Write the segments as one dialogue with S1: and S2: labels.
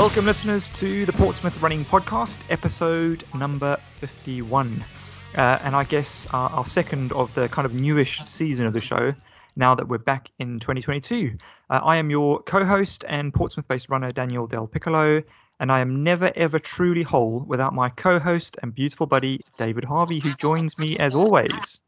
S1: Welcome, listeners, to the Portsmouth Running Podcast, episode number 51. Uh, and I guess our, our, second of the kind of newish season of the show now that we're back in 2022. Uh, I am your co host and Portsmouth based runner, Daniel Del Piccolo. And I am never ever truly whole without my co host and beautiful buddy, David Harvey, who joins me as always.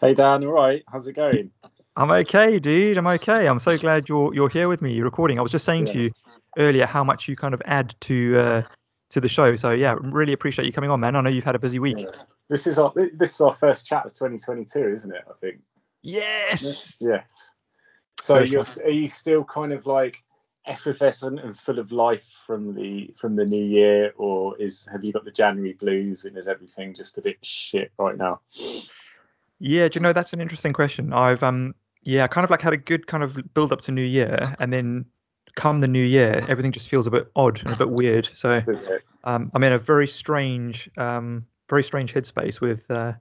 S2: Hey, Dan, all right? How's it going?
S1: I'm okay, dude. I'm okay. I'm so glad you're you're here with me. You're recording. I was just saying yeah. to you earlier how much you kind of add to uh, to the show. So yeah, really appreciate you coming on, man. I know you've had a busy week. Yeah.
S2: This is our this is our first chat of 2022, isn't it? I think.
S1: Yes.
S2: Yeah. So you're are you still kind of like effervescent and full of life from the from the new year, or is have you got the January blues and is everything just a bit shit right now?
S1: Yeah, do you know that's an interesting question. I've um yeah, kind of like had a good kind of build up to New Year, and then come the new year, everything just feels a bit odd and a bit weird. So um, I'm in a very strange, um, very strange headspace with uh,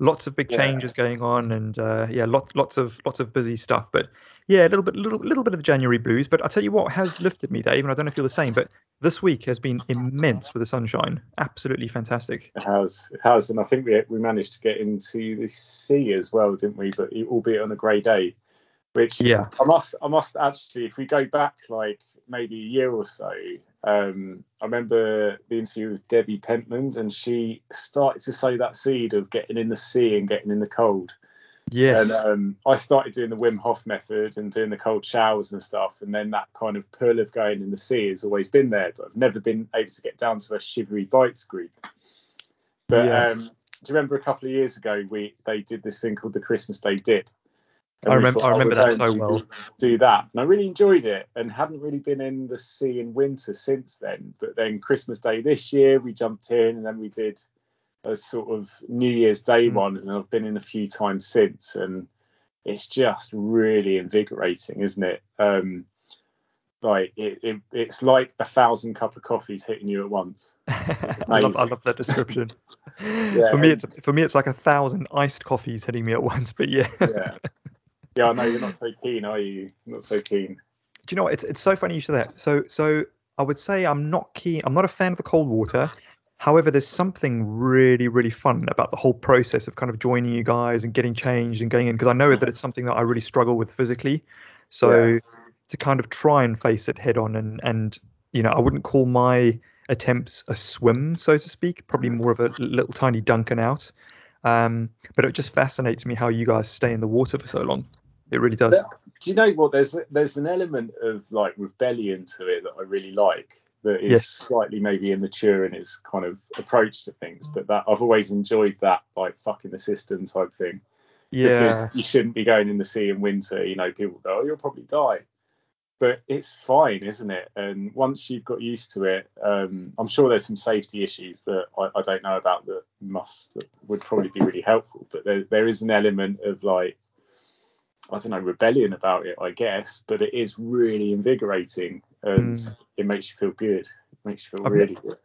S1: lots of big yeah. changes going on, and uh, yeah, lots lots of lots of busy stuff. But yeah, a little bit, little little bit of the January blues. But I tell you what has lifted me, Dave, and I don't know if you're the same, but this week has been immense with the sunshine. Absolutely fantastic.
S2: It has, it has, and I think we we managed to get into the sea as well, didn't we? But albeit on a grey day which yeah. I must i must actually if we go back like maybe a year or so um, i remember the interview with debbie pentland and she started to sow that seed of getting in the sea and getting in the cold.
S1: Yes.
S2: And um, i started doing the wim hof method and doing the cold showers and stuff and then that kind of pull of going in the sea has always been there but i've never been able to get down to a shivery bites group. But yeah. um, do you remember a couple of years ago we they did this thing called the christmas day dip
S1: I remember, thought, I remember that so well.
S2: Do that, and I really enjoyed it, and hadn't really been in the sea in winter since then. But then Christmas Day this year, we jumped in, and then we did a sort of New Year's Day mm. one, and I've been in a few times since, and it's just really invigorating, isn't it? Um, like it, it, it's like a thousand cup of coffees hitting you at once.
S1: I, love, I love that description. yeah, for me, it's for me, it's like a thousand iced coffees hitting me at once. But yeah.
S2: yeah. Yeah, I know you're not so keen, are you? Not so keen.
S1: Do you know what? It's it's so funny you say that. So so I would say I'm not keen. I'm not a fan of the cold water. However, there's something really really fun about the whole process of kind of joining you guys and getting changed and going in because I know that it's something that I really struggle with physically. So yeah. to kind of try and face it head on and and you know I wouldn't call my attempts a swim so to speak. Probably more of a little tiny dunking out. Um, but it just fascinates me how you guys stay in the water for so long. It really does. But,
S2: do you know what? There's there's an element of like rebellion to it that I really like. That is yes. slightly maybe immature in its kind of approach to things, but that I've always enjoyed that like fucking the system type thing.
S1: Yeah.
S2: Because you shouldn't be going in the sea in winter. You know, people go, oh, you'll probably die but it's fine, isn't it? And once you've got used to it, um, I'm sure there's some safety issues that I, I, don't know about that must that would probably be really helpful. But there, there is an element of like I don't know, rebellion about it, I guess, but it is really invigorating and mm. it makes you feel good. It makes you feel I've really good.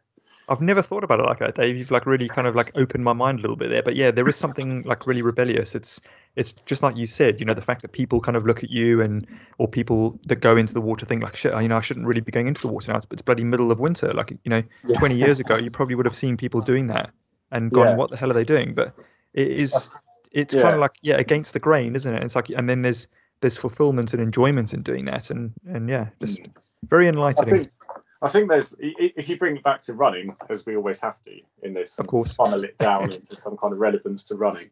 S1: I've never thought about it like that, Dave. You've like really kind of like opened my mind a little bit there. But yeah, there is something like really rebellious. It's it's just like you said, you know, the fact that people kind of look at you and or people that go into the water think like shit, you know, I shouldn't really be going into the water now. It's, it's bloody middle of winter. Like you know, yeah. 20 years ago, you probably would have seen people doing that and gone, yeah. what the hell are they doing? But it is it's yeah. kind of like yeah against the grain isn't it? It's like and then there's there's fulfillment and enjoyment in doing that and and yeah just very enlightening
S2: I think, I think there's if you bring it back to running as we always have to in this
S1: of course.
S2: funnel it down into some kind of relevance to running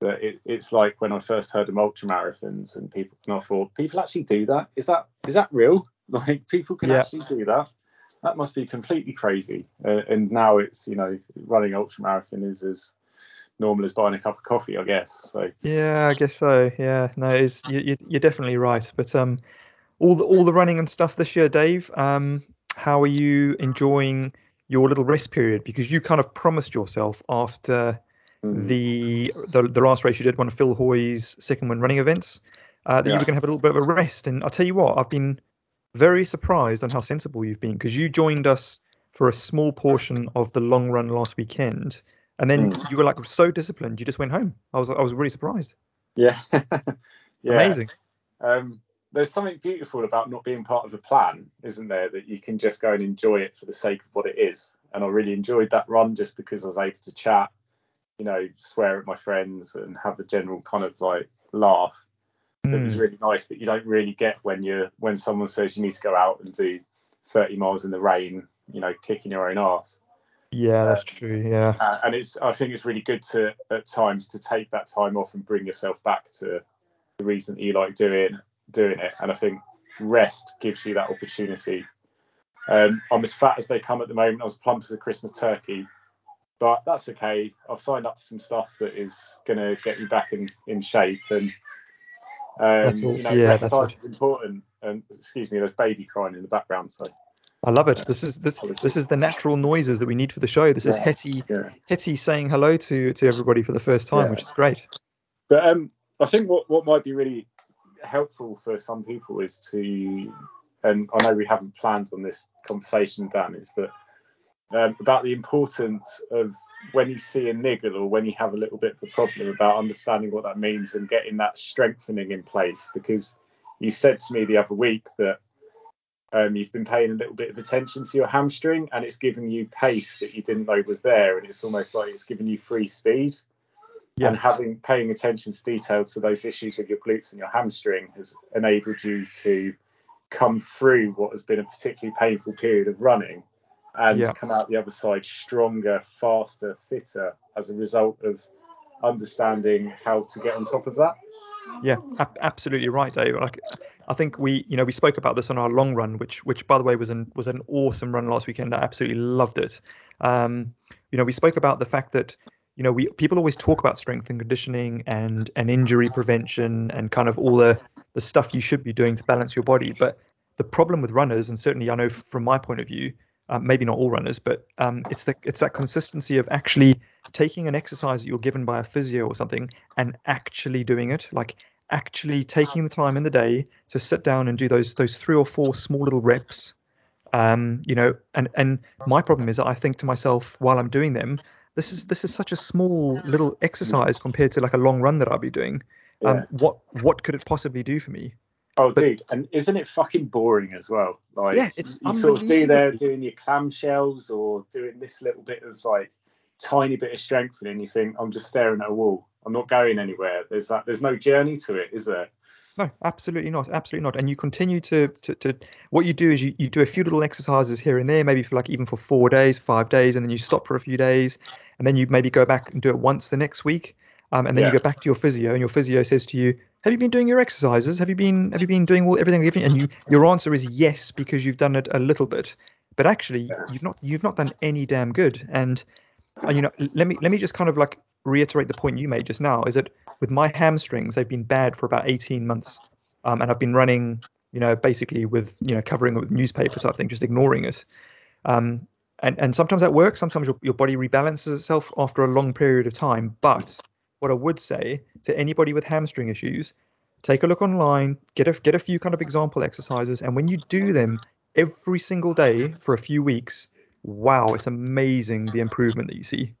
S2: that it, it's like when I first heard of ultra marathons and people and I thought people actually do that? Is that is that real? Like people can yeah. actually do that? That must be completely crazy. Uh, and now it's you know running ultra marathon is as normal as buying a cup of coffee, I guess. So
S1: yeah, I guess so. Yeah, no, you, you're definitely right. But um, all the all the running and stuff this year, Dave. Um, how are you enjoying your little rest period? Because you kind of promised yourself after mm. the, the the last race you did, one of Phil Hoy's Second Wind Running events, uh, that yeah. you were going to have a little bit of a rest. And I'll tell you what, I've been very surprised on how sensible you've been because you joined us for a small portion of the long run last weekend and then mm. you were like so disciplined, you just went home. I was I was really surprised.
S2: Yeah,
S1: yeah. Amazing.
S2: Um, there's something beautiful about not being part of a plan, isn't there? That you can just go and enjoy it for the sake of what it is. And I really enjoyed that run just because I was able to chat, you know, swear at my friends and have a general kind of like laugh. Mm. It was really nice that you don't really get when you're when someone says you need to go out and do 30 miles in the rain, you know, kicking your own ass.
S1: Yeah, that's um, true. Yeah.
S2: Uh, and it's I think it's really good to at times to take that time off and bring yourself back to the reason that you like doing doing it. And I think rest gives you that opportunity. Um, I'm as fat as they come at the moment. I was plump as a Christmas turkey, but that's okay. I've signed up for some stuff that is going to get me back in in shape, and um, you know, yeah, rest time is important. And excuse me, there's baby crying in the background, so.
S1: I love it. This is this this is the natural noises that we need for the show. This is Hetty yeah. Hetty saying hello to to everybody for the first time, yeah. which is great.
S2: But um, I think what what might be really helpful for some people is to, and I know we haven't planned on this conversation, Dan, is that um, about the importance of when you see a niggle or when you have a little bit of a problem about understanding what that means and getting that strengthening in place. Because you said to me the other week that um, you've been paying a little bit of attention to your hamstring and it's giving you pace that you didn't know was there and it's almost like it's giving you free speed yeah. and having paying attention to detail to those issues with your glutes and your hamstring has enabled you to come through what has been a particularly painful period of running and yeah. come out the other side stronger, faster, fitter as a result of understanding how to get on top of that.
S1: Yeah, absolutely right, Dave. Like, I think we, you know, we spoke about this on our long run, which, which by the way, was an was an awesome run last weekend. I absolutely loved it. Um, you know, we spoke about the fact that you know, we people always talk about strength and conditioning and and injury prevention and kind of all the the stuff you should be doing to balance your body. But the problem with runners, and certainly I know from my point of view, um, maybe not all runners, but um, it's the it's that consistency of actually taking an exercise that you're given by a physio or something and actually doing it, like actually taking the time in the day to sit down and do those those three or four small little reps. Um, you know, and and my problem is that I think to myself while I'm doing them, this is this is such a small little exercise compared to like a long run that I'll be doing. Um, yeah. what what could it possibly do for me?
S2: Oh, but, dude, and isn't it fucking boring as well? Like yeah, you sort of do there doing your clamshells or doing this little bit of like tiny bit of strengthening. You think I'm just staring at a wall. I'm not going anywhere. There's that. There's no journey to it, is there?
S1: No, absolutely not. Absolutely not. And you continue to, to, to what you do is you, you do a few little exercises here and there, maybe for like even for four days, five days, and then you stop for a few days, and then you maybe go back and do it once the next week. Um, and then yeah. you go back to your physio, and your physio says to you, "Have you been doing your exercises? Have you been have you been doing all, everything?" And you your answer is yes because you've done it a little bit, but actually yeah. you've not you've not done any damn good. And, and you know, let me let me just kind of like reiterate the point you made just now is that with my hamstrings, they've been bad for about 18 months. Um, and I've been running, you know, basically with, you know, covering it with newspaper type thing, just ignoring it. Um, and, and sometimes that works. Sometimes your, your body rebalances itself after a long period of time. But what I would say to anybody with hamstring issues, take a look online, get a, get a few kind of example exercises. And when you do them every single day for a few weeks, wow, it's amazing the improvement that you see.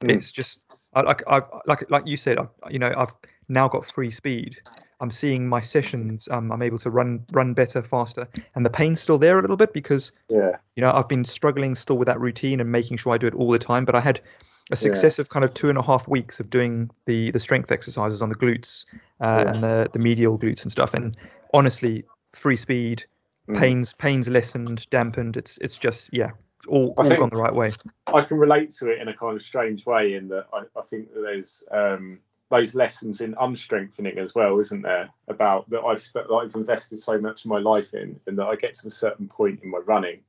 S1: Mm. It's just like I've like like you said, I've, you know, I've now got free speed. I'm seeing my sessions. Um, I'm able to run run better, faster, and the pain's still there a little bit because
S2: yeah,
S1: you know, I've been struggling still with that routine and making sure I do it all the time. But I had a successive yeah. kind of two and a half weeks of doing the the strength exercises on the glutes uh, yeah. and the the medial glutes and stuff. And honestly, free speed, mm. pains pains lessened, dampened. It's it's just yeah, all, all gone the right way.
S2: I can relate to it in a kind of strange way in that I, I think that there's um, those lessons in unstrengthening as well, isn't there? About that I've spent, I've invested so much of my life in, and that I get to a certain point in my running,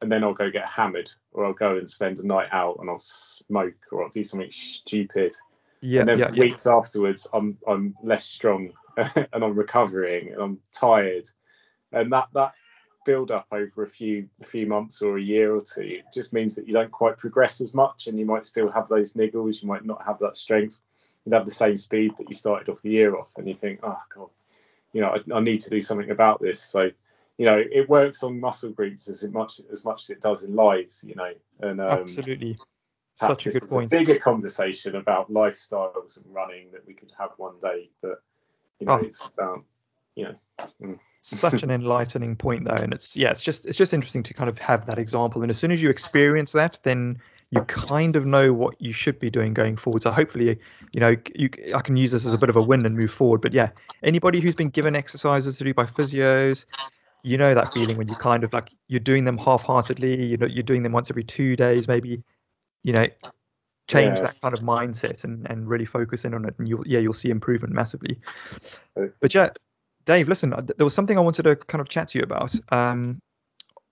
S2: and then I'll go get hammered, or I'll go and spend a night out, and I'll smoke, or I'll do something stupid. Yeah, and then yeah, for yeah. weeks afterwards, I'm I'm less strong, and I'm recovering, and I'm tired, and that that build up over a few a few months or a year or two it just means that you don't quite progress as much and you might still have those niggles you might not have that strength you'd have the same speed that you started off the year off and you think oh god you know I, I need to do something about this so you know it works on muscle groups as much as much as it does in lives you know and um,
S1: absolutely such a good point
S2: a bigger conversation about lifestyles and running that we could have one day but you know oh. it's about you know mm.
S1: Such an enlightening point though, and it's yeah, it's just it's just interesting to kind of have that example. And as soon as you experience that, then you kind of know what you should be doing going forward. So hopefully, you know, you, I can use this as a bit of a win and move forward. But yeah, anybody who's been given exercises to do by physios, you know that feeling when you kind of like you're doing them half-heartedly. You know, you're doing them once every two days, maybe. You know, change
S2: Yeah.
S1: that kind of mindset and, and really focus in on it, and you'll yeah you'll see improvement massively. But yeah, Dave, listen, uh, there was something I wanted to kind of chat to you about, um,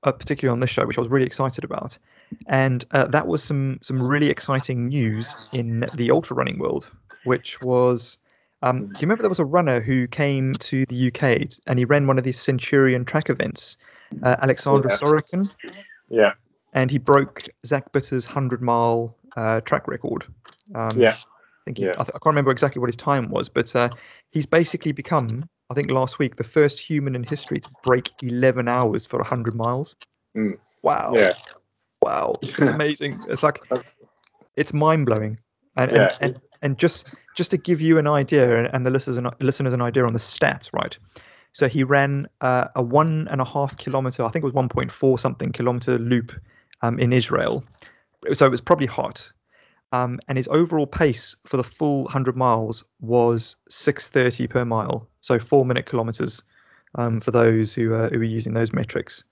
S1: uh, particularly on this show, which I was really excited about, and uh, that was some some really exciting news in the ultra running world, which was. Um, do you remember there was a runner who came to the UK and he ran one of these Centurion track events, uh, Alexander
S2: Yeah.
S1: Sorokin,
S2: Yeah,
S1: and he broke Zach Bitter's 100 mile uh, track record. Um,
S2: yeah,
S1: I think he,
S2: Yeah.
S1: I, th- I can't remember exactly what his time was, but uh, he's basically become, I think last week, the first human in history to break 11 hours for 100 miles.
S2: Mm.
S1: Wow.
S2: yeah.
S1: Wow. It's amazing. It's like, it's mind blowing. And,
S2: Yeah.
S1: and, and, and just just to give you an idea and, the listeners an, listeners an idea on the stats, right? So he ran uh, a one and a half kilometer, I think it was 1.4 something kilometer loop um, in Israel. So it was probably hot. Um, and his overall pace for the full 100 miles was 6:30 per mile, so four minute kilometers um, for those who uh, who are using those metrics.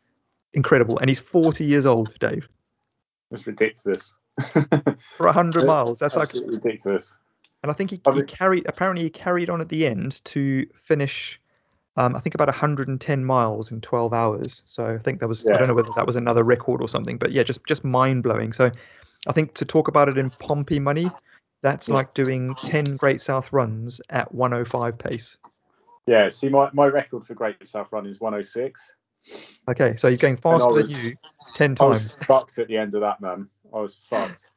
S1: Incredible, and he's 40 years old, Dave,
S2: that's ridiculous.
S1: for 100 miles. That's like
S2: Absolutely ridiculous.
S1: and I think he, he carried apparently he carried on at the end to finish um, I think about 110 miles in 12 hours. So I think that was I don't know whether that was another record or something, but yeah, just just mind blowing. So I think to talk about it in Pompey money, that's like doing 10 Great South runs at 105 pace.
S2: Yeah, see, my, my record for Great South Run is 106.
S1: Okay, so he's going faster
S2: was-
S1: than you 10 times.
S2: I was fucked at the end of that, man. I was fucked.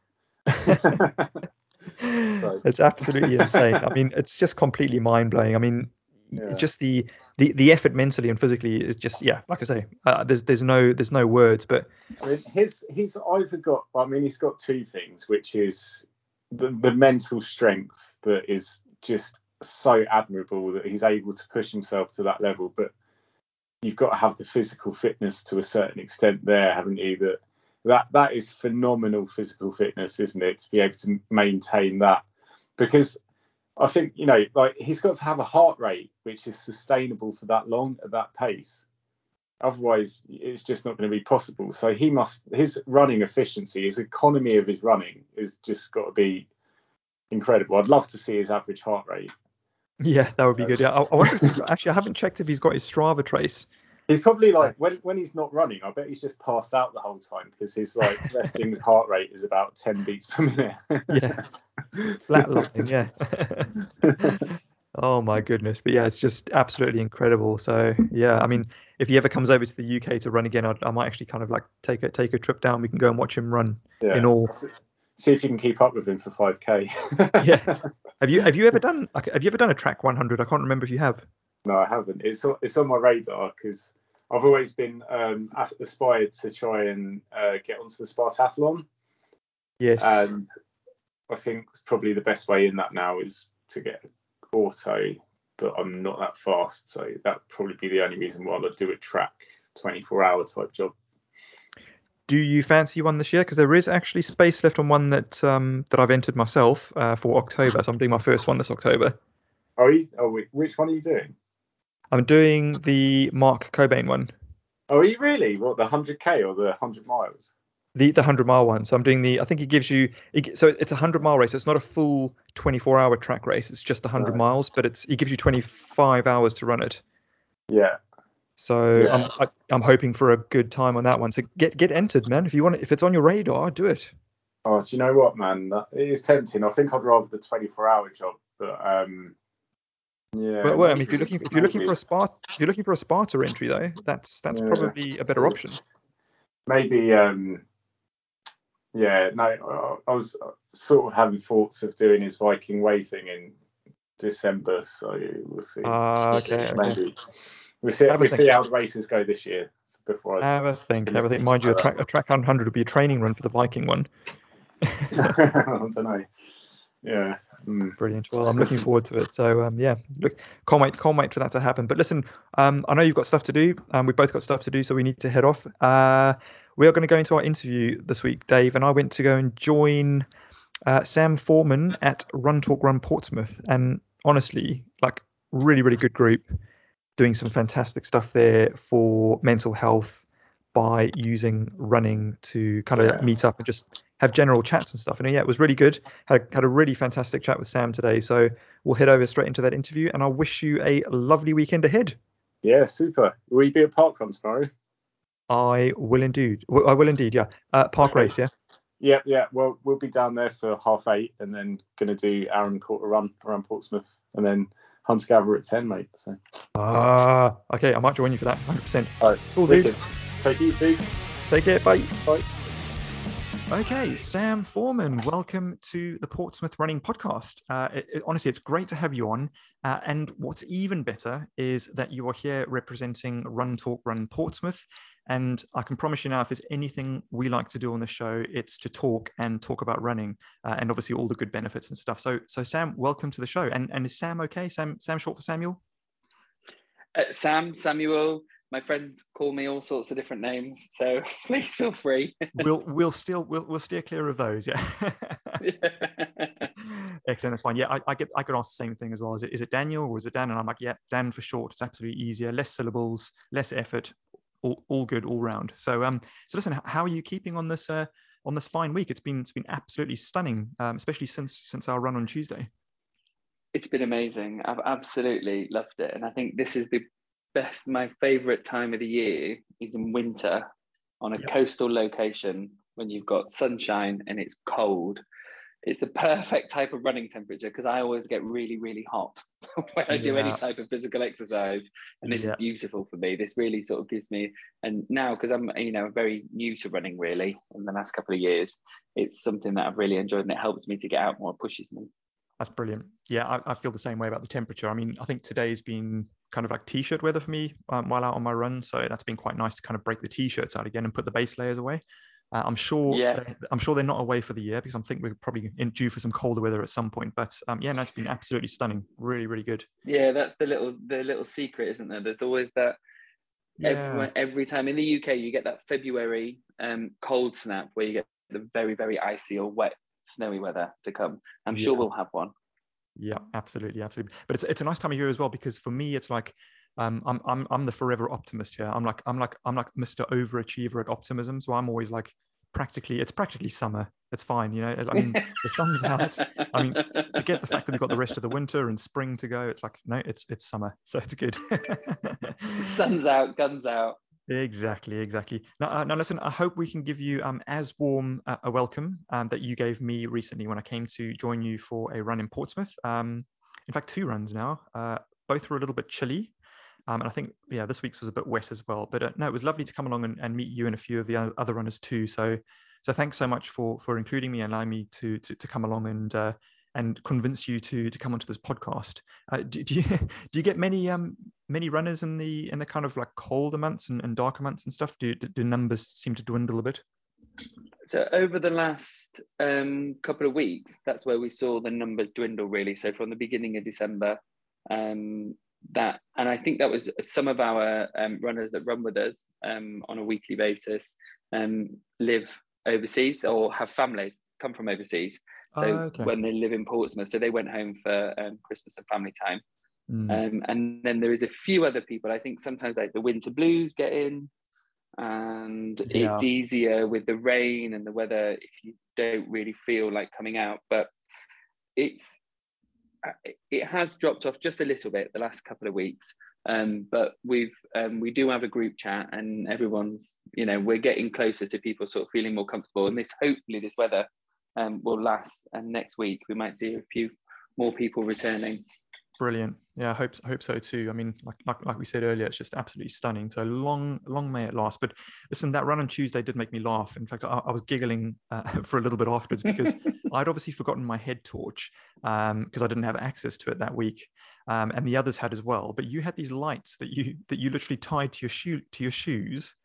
S1: It's absolutely insane. I mean, it's just completely mind blowing. I mean,
S2: Yeah.
S1: just the, the the effort mentally and physically is just yeah, like I say, uh, there's there's no there's no words, but
S2: I mean, his he's either got. I mean, he's got two things, which is the the mental strength that is just so admirable that he's able to push himself to that level. But you've got to have the physical fitness to a certain extent there, haven't you? That that that is phenomenal physical fitness, isn't it? To be able to maintain that, because I think you know, like he's got to have a heart rate which is sustainable for that long at that pace. Otherwise, it's just not going to be possible. So he must his running efficiency, his economy of his running, is just got to be incredible. I'd love to see his average heart rate.
S1: yeah, that would be uh, good. Yeah, I, I wonder if actually I haven't checked if he's got his Strava trace.
S2: He's probably like when when he's not running, I bet he's just passed out the whole time because his like resting heart rate is about ten beats per minute.
S1: Yeah, flatlining. Yeah. oh my goodness, but yeah, it's just absolutely incredible. So yeah, I mean, if he ever comes over to the UK to run again, I'd, I might actually kind of like take a take a trip down. We can go and watch him run
S2: yeah.
S1: in all.
S2: See if you can keep up with him for five k.
S1: Yeah. Have you have you ever done like have you ever done a track 100? I can't remember if you have.
S2: No, I haven't. It's on- it's on my radar because I've always been um, aspired to try and uh, get onto the Spartathlon,
S1: Yes.
S2: and I think it's probably the best way in that now is to get auto, but I'm not that fast, so that'd probably be the only reason why I'd do a track 24 hour type job.
S1: Do you fancy one this year? Because there is actually space left on one that um that I've entered myself uh, for October. So I'm doing my first one this October.
S2: Oh, oh, which one are you doing?
S1: I'm doing the Mark Cockbain one,
S2: Oh, are you really? What the 100k or the 100 miles?
S1: the the 100 mile one. So I'm doing the. I think it gives you. It, so it's a 100 mile race. It's not a full 24 hour track race. It's just 100
S2: Right.
S1: miles, but it's it gives you 25 hours to run it.
S2: Yeah,
S1: So
S2: Yeah.
S1: I'm I, I'm hoping for a good time on that one. So get get entered, man. If you want, it, if it's on your radar, do it.
S2: Oh, do you know what, man? That, it is tempting. I think I'd rather the 24-hour job, but um, yeah.
S1: But well, I mean, if you're looking if you're looking for a Sparta if you're looking for a Sparta entry though, that's that's
S2: Yeah.
S1: probably a better option.
S2: maybe, um, yeah, no, I, was sort of having thoughts of doing his Viking Way thing in December, so we'll see.
S1: Ah, okay, okay.
S2: Maybe we'll see.
S1: Have
S2: We'll see how the races go this year before I.
S1: Have a think. Have a think. Mind you, a track a track 100 would be a training run for the Viking one.
S2: I don't know. Yeah, Mm.
S1: Brilliant. Well, I'm looking forward to it. So um, yeah, look, can't wait, can't wait for that to happen. But listen, um, I know you've got stuff to do. Um, we've both got stuff to do, so we need to head off. Uh, we are going to go into our interview this week, Dave, and I went to go and join uh, Sam Foreman at Run Talk Run Portsmouth, and honestly, like really, really good group, doing some fantastic stuff there for mental health by using running to kind of
S2: Yeah.
S1: meet up and just have general chats and stuff. And yeah, it was really good. Had, had a really fantastic chat with Sam today. So we'll head over straight into that interview, and I wish you a lovely weekend ahead.
S2: Yeah, super. Will you be at Parkrun tomorrow?
S1: I will indeed. I will indeed. Yeah. Uh, park race. Yeah.
S2: Yeah, yeah. Well, we'll be down there for half eight, and then going to do Aaron quarter run around Portsmouth, and then Hunter Gather at ten, mate. So,
S1: Ah. okay. I might join you for that. 100%.
S2: all right,
S1: Cool, dude.
S2: Take it easy.
S1: Take care. Bye.
S2: Bye.
S1: Okay, Sam Foreman, welcome to the Portsmouth Running Podcast. Uh, it, it- honestly, it's great to have you on. Uh, and what's even better is that you are here representing Run Talk Run Portsmouth. And I can promise you now, if there's anything we like to do on the show, it's to talk and talk about running, uh, and obviously all the good benefits and stuff. So, so Sam, welcome to the show. And and is Sam okay? Sam, Sam short for Samuel?
S3: Uh, Sam, Samuel, my friends call me all sorts of different names, so please feel free.
S1: We'll we'll still we'll we'll steer clear of those. Yeah. Excellent, that's fine. Yeah, I, I get I get asked the same thing as well. Is it is it Daniel or is it Dan? And I'm like, yeah, Dan for short. It's absolutely easier, less syllables, less effort, all, all good all round. So um, so listen, how are you keeping on this uh on this fine week? It's been it's been absolutely stunning, um, especially since since our run on Tuesday.
S3: it's been amazing. I've absolutely loved it, and I think this is the best. My favourite time of the year is in winter, on a
S1: Yeah.
S3: coastal location when you've got sunshine and it's cold. It's the perfect type of running temperature because I always get really, really hot when I do any type of physical exercise, and this
S1: Yeah.
S3: is beautiful for me. This really sort of gives me, and now because I'm, you know, very new to running really in the last couple of years, it's something that I've really enjoyed, and it helps me to get out more, pushes me.
S1: That's brilliant. Yeah, I, I feel the same way about the temperature. I mean, I think today's been kind of like t-shirt weather for me um, while out on my run, so that's been quite nice to kind of break the t-shirts out again and put the base layers away. Uh, I'm sure.
S3: Yeah.
S1: they- I'm sure they're not away for the year because I think we're probably in due for some colder weather at some point. But um, yeah, no, it's been absolutely stunning. Really, really good.
S3: Yeah, that's the little the little secret, isn't there? There's always that
S1: Yeah.
S3: everyone every time in the UK you get that February um cold snap where you get the very very icy or wet snowy weather to come. I'm sure
S1: Yeah.
S3: we'll have one.
S1: Yeah, absolutely, absolutely. But it's it's a nice time of year as well because for me it's like um, I'm I'm I'm the forever optimist here. I'm like I'm like I'm like Mr. Overachiever at optimism. So I'm always like practically it's practically summer. It's fine, you know. I mean the sun's out. I mean, forget the fact that we've got the rest of the winter and spring to go. It's like no, it's it's summer, so it's good.
S3: Sun's out, guns out.
S1: Exactly, exactly. Now, uh, now listen, I hope we can give you um, as warm uh, a welcome um, that you gave me recently when I came to join you for a run in Portsmouth. Um, in fact, two runs now. Uh, both were a little bit chilly. Um, and I think, yeah, this week's was a bit wet as well. But uh, no, it was lovely to come along and, and meet you and a few of the other runners too. So, so thanks so much for for including me and allowing me to to, to come along and uh, and convince you to to come onto this podcast. Uh, do, do you do you get many um many runners in the in the kind of like colder months and, and darker months and stuff? Do do numbers seem to dwindle a bit?
S3: So over the last um, couple of weeks, that's where we saw the numbers dwindle really. So from the beginning of December, um, that and I think that was some of our um, runners that run with us um, on a weekly basis um, live overseas or have families come from overseas. So
S1: Oh, okay.
S3: when they live in Portsmouth, so they went home for um, Christmas and family time.
S1: Mm,
S3: Um, and then there is a few other people. I think sometimes like the winter blues get in, and
S1: Yeah.
S3: it's easier with the rain and the weather if you don't really feel like coming out. But it's it has dropped off just a little bit the last couple of weeks. Um, but we've um, we do have a group chat, and everyone's you know we're getting closer to people sort of feeling more comfortable. And this hopefully this weather um, will last, and next week we might see a few more people returning.
S1: Brilliant. Yeah, I hope I hope so too. I mean, like, like like we said earlier, it's just absolutely stunning. So long long may it last. But listen, that run on Tuesday did make me laugh. In fact, I, I was giggling uh, for a little bit afterwards because I'd obviously forgotten my head torch because I didn't have access to it that week, um, and the others had as well. But you had these lights that you that you literally tied to your shoe to your shoes,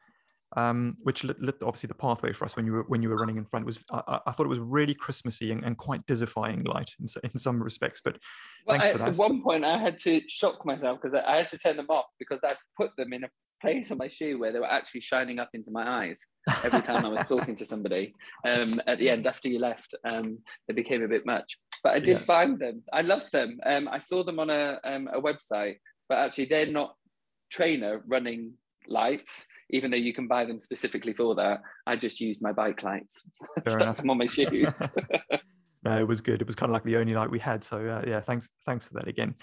S1: um, which lit, lit, obviously the pathway for us when you were when you were running in front was I, I thought it was really Christmassy and, and quite dizzyfying light in, in some respects. But well, thanks I, for that.
S3: At one point, I had to shock myself because I had to turn them off because I put them in a place on my shoe where they were actually shining up into my eyes every time I was talking to somebody. Um, at the end, after you left, um, they became a bit much. But I did yeah. find them. I love them. Um, I saw them on a, um, a website, but actually they're not trainer running lights, even though you can buy them specifically for that. I just used my bike lights, stuck enough. them on my shoes.
S1: no, it was good. It was kind of like the only light we had. So uh, yeah, thanks, thanks for that again.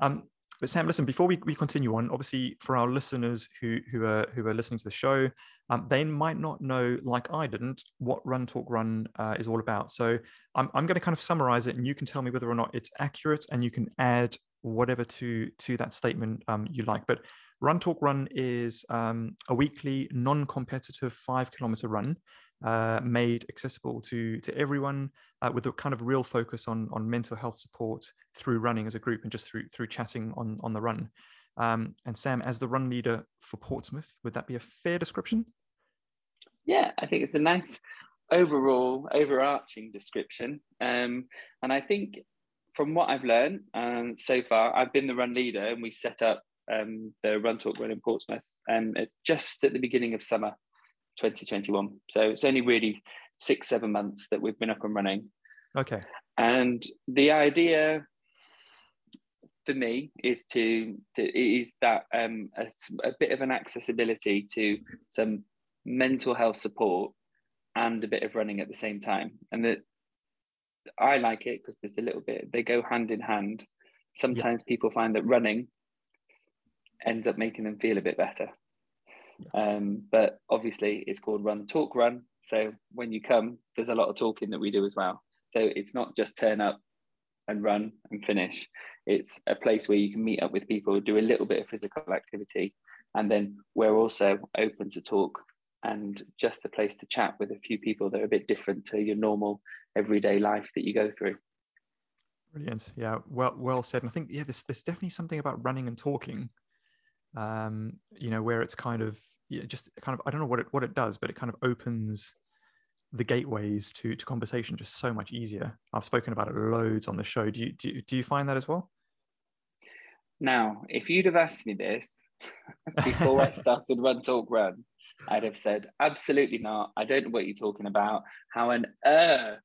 S1: Um, but Sam, listen, before we, we continue on, obviously for our listeners who who are who are listening to the show, um, they might not know, like I didn't, what Run Talk Run uh, is all about. So I'm I'm going to kind of summarize it, and you can tell me whether or not it's accurate, and you can add whatever to to that statement um, you like. But Run Talk Run is um, a weekly non-competitive five kilometer run uh, made accessible to to everyone uh, with a kind of real focus on on mental health support through running as a group and just through through chatting on on the run. Um, and Sam, as the run leader for Portsmouth, would that be a fair description?
S3: Yeah, I think it's a nice overall overarching description. Um, and I think from what I've learned um, so far, I've been the run leader, and we set up um, the Run Talk Run in Portsmouth um, just at the beginning of summer 2021. So it's only really six, seven months that we've been up and running.
S1: Okay.
S3: And the idea for me is to, to is that um, a, a bit of an accessibility to some mental health support and a bit of running at the same time. And that I like it because there's a little bit, they go hand in hand. Sometimes yeah. people find that running ends up making them feel a bit better. Um, but obviously, it's called Run Talk Run. So when you come, there's a lot of talking that we do as well. So it's not just turn up and run and finish. It's a place where you can meet up with people, do a little bit of physical activity, and then we're also open to talk and just a place to chat with a few people that are a bit different to your normal everyday life that you go through.
S1: Brilliant. Yeah, well well said. And I think yeah, there's there's definitely something about running and talking um, you know, where it's kind of you know, just kind of I don't know what it what it does, but it kind of opens the gateways to to conversation just so much easier. I've spoken about it loads on the show. Do you do you, do you find that as well?
S3: Now, if you'd have asked me this before I started Run Talk Run, I'd have said absolutely not. I don't know what you're talking about. How on earth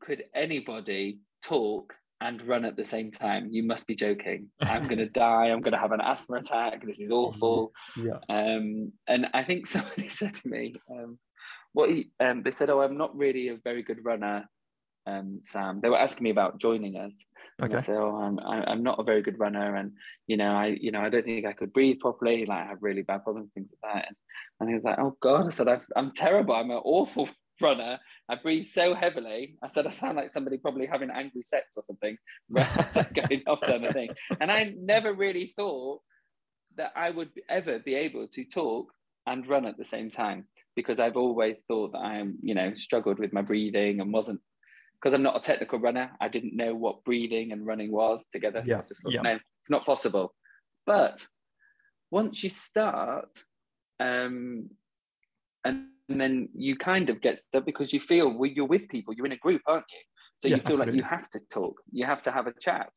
S3: could anybody talk and run at the same time. You must be joking. I'm going to die. I'm going to have an asthma attack. This is awful.
S1: Yeah.
S3: Um, and I think somebody said to me, um, what um, they said, oh, I'm not really a very good runner, um, Sam. They were asking me about joining us.
S1: Okay.
S3: I said, oh, I'm, I'm not a very good runner, and you know, I, you know, I don't think I could breathe properly. Like, I have really bad problems, things like that. And, and he was like, oh God, I said, I'm terrible. I'm an awful runner. I breathe so heavily. I said I sound like somebody probably having angry sex or something, going off down the thing. And I never really thought that I would ever be able to talk and run at the same time because I've always thought that I am, you know, struggled with my breathing and wasn't because I'm not a technical runner. I didn't know what breathing and running was together. So
S1: yeah.
S3: I just thought,
S1: yeah.
S3: no, it's not possible. But once you start, um, and then you kind of get stuck because you feel well, you're with people, you're in a group, aren't you? So yeah, you feel absolutely. like you have to talk, you have to have a chat,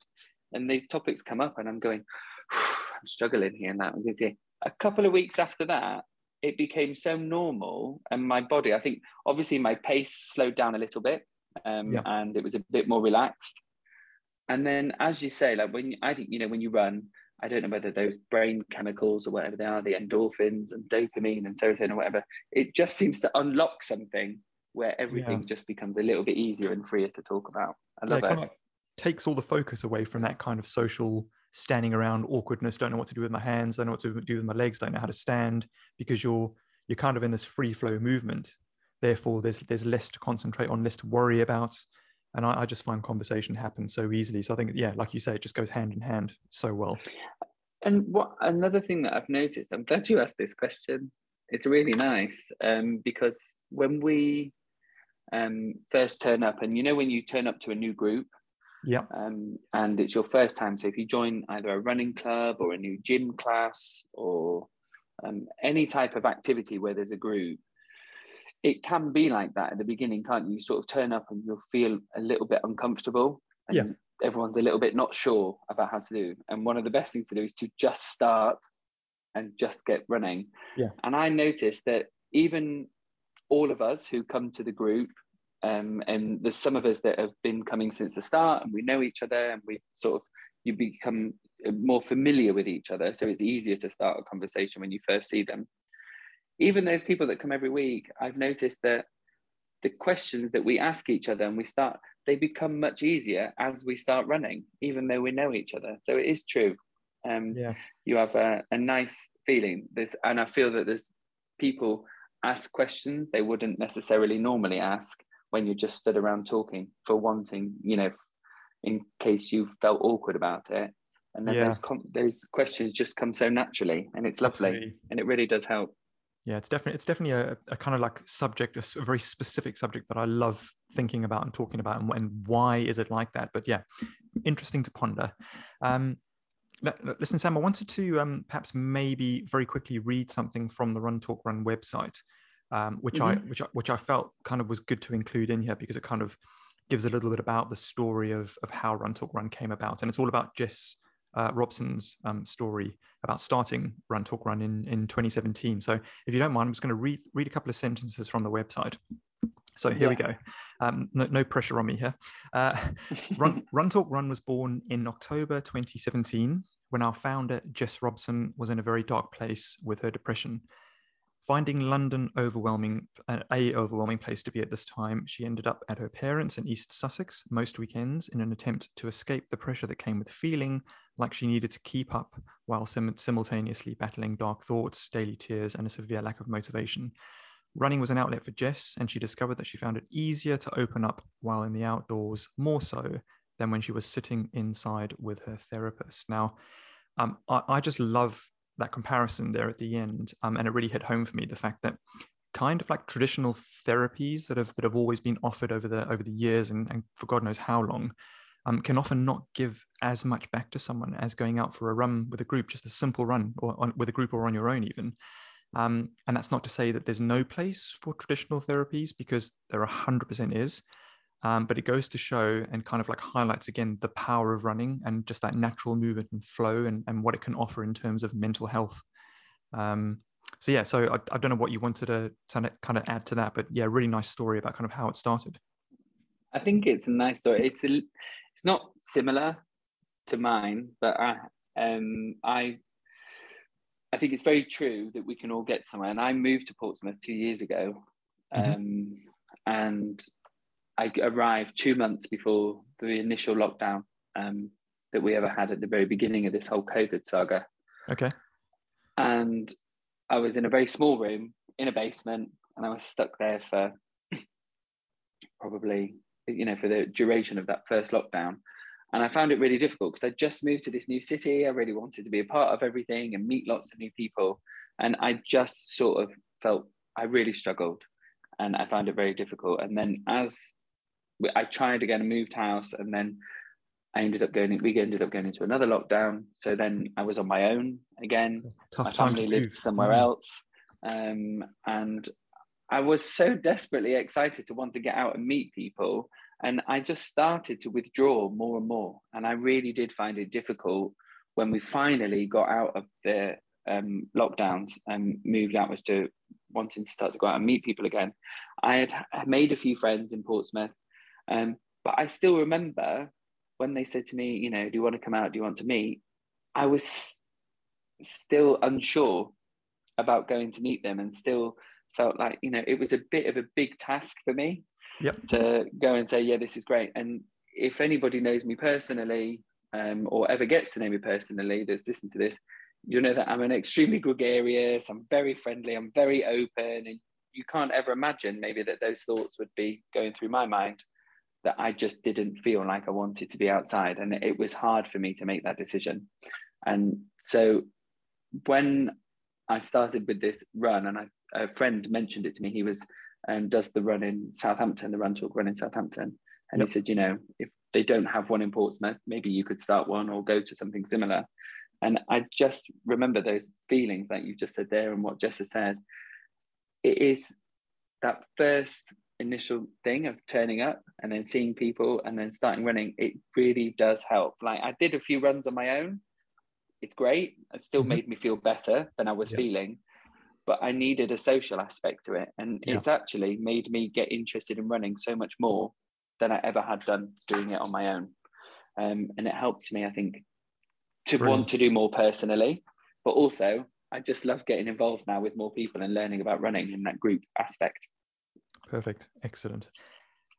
S3: and these topics come up, and I'm going, I'm struggling here and that. A couple of weeks after that, it became so normal, and my body, I think, obviously my pace slowed down a little bit, um, yeah. and it was a bit more relaxed. And then, as you say, like when I think you know when you run, I don't know whether those brain chemicals or whatever they are, the endorphins and dopamine and serotonin or whatever, it just seems to unlock something where everything yeah. just becomes a little bit easier and freer to talk about. I love yeah, it. it
S1: takes all the focus away from that kind of social standing around awkwardness, don't know what to do with my hands, don't know what to do with my legs, don't know how to stand, because you're you're kind of in this free flow movement. Therefore, there's there's less to concentrate on, less to worry about and I, I, just find conversation happens so easily. So I think, yeah, like you say, it just goes hand in hand so well.
S3: And what another thing that I've noticed, I'm glad you asked this question. It's really nice um, because when we um, first turn up, and you know when you turn up to a new group,
S1: yeah,
S3: um, and it's your first time. So if you join either a running club or a new gym class or um, any type of activity where there's a group, it can be like that at the beginning, can't you? you sort of turn up and you'll feel a little bit uncomfortable. And
S1: yeah.
S3: everyone's a little bit not sure about how to do. And one of the best things to do is to just start and just get running.
S1: Yeah.
S3: And I noticed that even all of us who come to the group, um, and there's some of us that have been coming since the start and we know each other and we sort of you become more familiar with each other. So it's easier to start a conversation when you first see them. Even those people that come every week, I've noticed that the questions that we ask each other and we start, they become much easier as we start running, even though we know each other. So it is true. Um,
S1: yeah.
S3: You have a, a nice feeling. This, and I feel that there's people ask questions they wouldn't necessarily normally ask when you just stood around talking for wanting, you know, in case you felt awkward about it. And then
S1: yeah.
S3: those com- those questions just come so naturally, and it's lovely,
S1: Absolutely.
S3: and it really does help.
S1: Yeah, it's definitely it's definitely a, a kind of like subject, a, a, very specific subject that I love thinking about and talking about, and, and why is it like that? But yeah, interesting to ponder. Um, listen, Sam, I wanted to um, perhaps maybe very quickly read something from the Run Talk Run website, um, which mm-hmm. I which I which I felt kind of was good to include in here because it kind of gives a little bit about the story of of how Run Talk Run came about, and it's all about Jess uh, Robson's um, story about starting Run Talk Run in, in 2017. So if you don't mind, I'm just going to read, read a couple of sentences from the website. So here yeah. we go. Um, no, no, pressure on me here. Uh, Run, Run Talk Run was born in October 2017 when our founder, Jess Robson, was in a very dark place with her depression. Finding London overwhelming, uh, a overwhelming place to be at this time, she ended up at her parents' in East Sussex most weekends in an attempt to escape the pressure that came with feeling like she needed to keep up while sim- simultaneously battling dark thoughts, daily tears, and a severe lack of motivation. Running was an outlet for Jess, and she discovered that she found it easier to open up while in the outdoors, more so than when she was sitting inside with her therapist. Now, um, I, I just love that comparison there at the end, um, and it really hit home for me the fact that kind of like traditional therapies that have that have always been offered over the over the years and, and for God knows how long, um, can often not give as much back to someone as going out for a run with a group, just a simple run or on, with a group or on your own even. Um, and that's not to say that there's no place for traditional therapies because there 100% is. Um, but it goes to show and kind of like highlights again the power of running and just that natural movement and flow and, and what it can offer in terms of mental health. Um, so yeah, so I, I, don't know what you wanted to kind of add to that, but yeah, really nice story about kind of how it started.
S3: I think it's a nice story. It's a, it's not similar to mine, but I um I I think it's very true that we can all get somewhere. And I moved to Portsmouth two years ago, mm-hmm. um, and I arrived two months before the initial lockdown um, that we ever had at the very beginning of this whole COVID saga.
S1: Okay.
S3: And I was in a very small room in a basement, and I was stuck there for probably, you know, for the duration of that first lockdown. And I found it really difficult because I just moved to this new city. I really wanted to be a part of everything and meet lots of new people. And I just sort of felt I really struggled and I found it very difficult. And then as I tried again and moved house, and then I ended up going. We ended up going into another lockdown. So then I was on my own again.
S1: Tough
S3: my
S1: family
S3: lived somewhere mm. else, um, and I was so desperately excited to want to get out and meet people, and I just started to withdraw more and more. And I really did find it difficult when we finally got out of the um, lockdowns and moved outwards to wanting to start to go out and meet people again. I had made a few friends in Portsmouth um, but I still remember when they said to me, you know, do you want to come out? Do you want to meet? I was still unsure about going to meet them and still felt like, you know, it was a bit of a big task for me
S1: yep.
S3: to go and say, yeah, this is great. And if anybody knows me personally um, or ever gets to know me personally that's listened to this, you'll know that I'm an extremely gregarious, I'm very friendly, I'm very open, and you can't ever imagine maybe that those thoughts would be going through my mind that I just didn't feel like I wanted to be outside. And it was hard for me to make that decision. And so when I started with this run, and I, a friend mentioned it to me, he was um, does the run in Southampton, the Run Talk run in Southampton. And yep. he said, you know, if they don't have one in Portsmouth, maybe you could start one or go to something similar. And I just remember those feelings that you just said there and what Jess has said. It is that first initial thing of turning up and then seeing people and then starting running. It really does help. Like I did a few runs on my own. It's great. It still mm-hmm. made me feel better than I was feeling but I needed a social aspect to it. And yeah. it's actually made me get interested in running so much more than I ever had done doing it on my own. Um, and it helps me, I think, to Brilliant. want to do more personally, but also I just love getting involved now with more people and learning about running in that group aspect.
S1: Perfect. Excellent.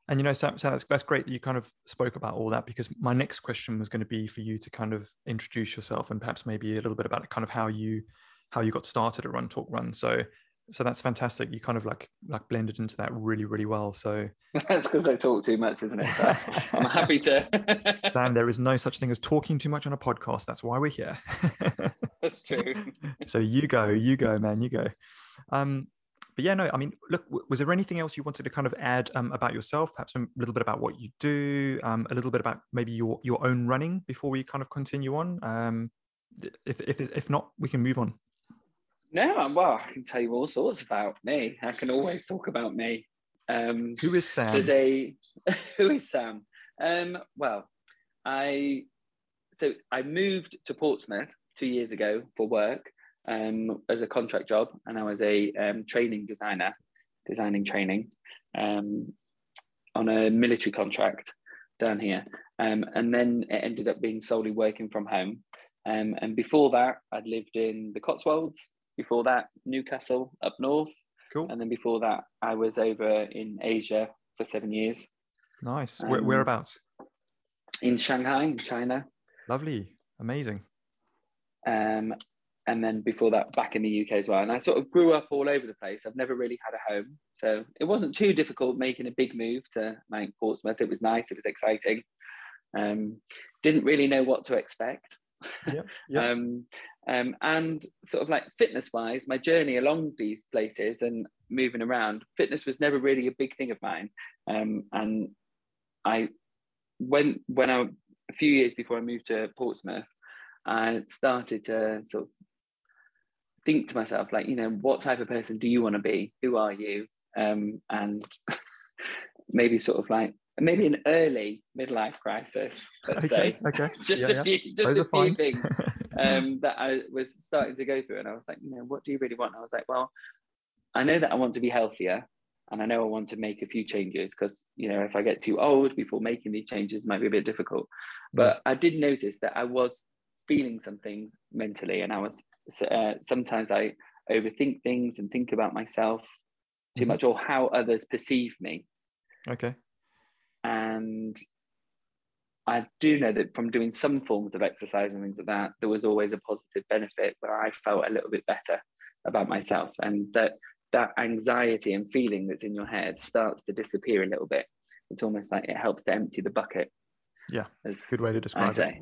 S1: And you know, Sam, Sam that's, that's great that you kind of spoke about all that because my next question was going to be for you to kind of introduce yourself and perhaps maybe a little bit about kind of how you how you got started at Run Talk Run. So so that's fantastic. You kind of like like blended into that really really well. So
S3: that's because I talk too much, isn't it? So I'm happy to.
S1: Dan, there is no such thing as talking too much on a podcast. That's why we're here.
S3: that's true.
S1: so you go, you go, man, you go. Um, but yeah, no, I mean, look, was there anything else you wanted to kind of add um, about yourself? Perhaps a little bit about what you do, um, a little bit about maybe your your own running before we kind of continue on. Um, if if if not, we can move on.
S3: No, well, I can tell you all sorts about me. I can always talk about me.
S1: Um, who is Sam?
S3: There's a who is Sam? Um, well, I so I moved to Portsmouth two years ago for work um, as a contract job, and I was a um, training designer, designing training um, on a military contract down here, um, and then it ended up being solely working from home. Um, and before that, I'd lived in the Cotswolds before that, Newcastle up north.
S1: Cool.
S3: And then before that, I was over in Asia for seven years.
S1: Nice. Um, Where, whereabouts?
S3: In Shanghai, China.
S1: Lovely. Amazing.
S3: Um, and then before that, back in the UK as well. And I sort of grew up all over the place. I've never really had a home, so it wasn't too difficult making a big move to like Portsmouth. It was nice. It was exciting. Um, didn't really know what to expect.
S1: Yeah, yeah.
S3: um, um, and sort of like fitness wise, my journey along these places and moving around, fitness was never really a big thing of mine. Um, and I, when when I a few years before I moved to Portsmouth, I started to sort of think to myself, like, you know, what type of person do you want to be? Who are you? Um, and maybe sort of like maybe an early midlife crisis, let's
S1: okay,
S3: say.
S1: Okay.
S3: just
S1: yeah,
S3: a few, just Those a few things um, that I was starting to go through, and I was like, you know, what do you really want? And I was like, well, I know that I want to be healthier, and I know I want to make a few changes because you know if I get too old before making these changes, might be a bit difficult. But I did notice that I was feeling some things mentally, and I was uh, sometimes I overthink things and think about myself too mm-hmm. much or how others perceive me.
S1: Okay.
S3: And I do know that from doing some forms of exercise and things like that, there was always a positive benefit where I felt a little bit better about myself and that that anxiety and feeling that's in your head starts to disappear a little bit. It's almost like it helps to empty the bucket.
S1: Yeah, good way to describe
S3: it.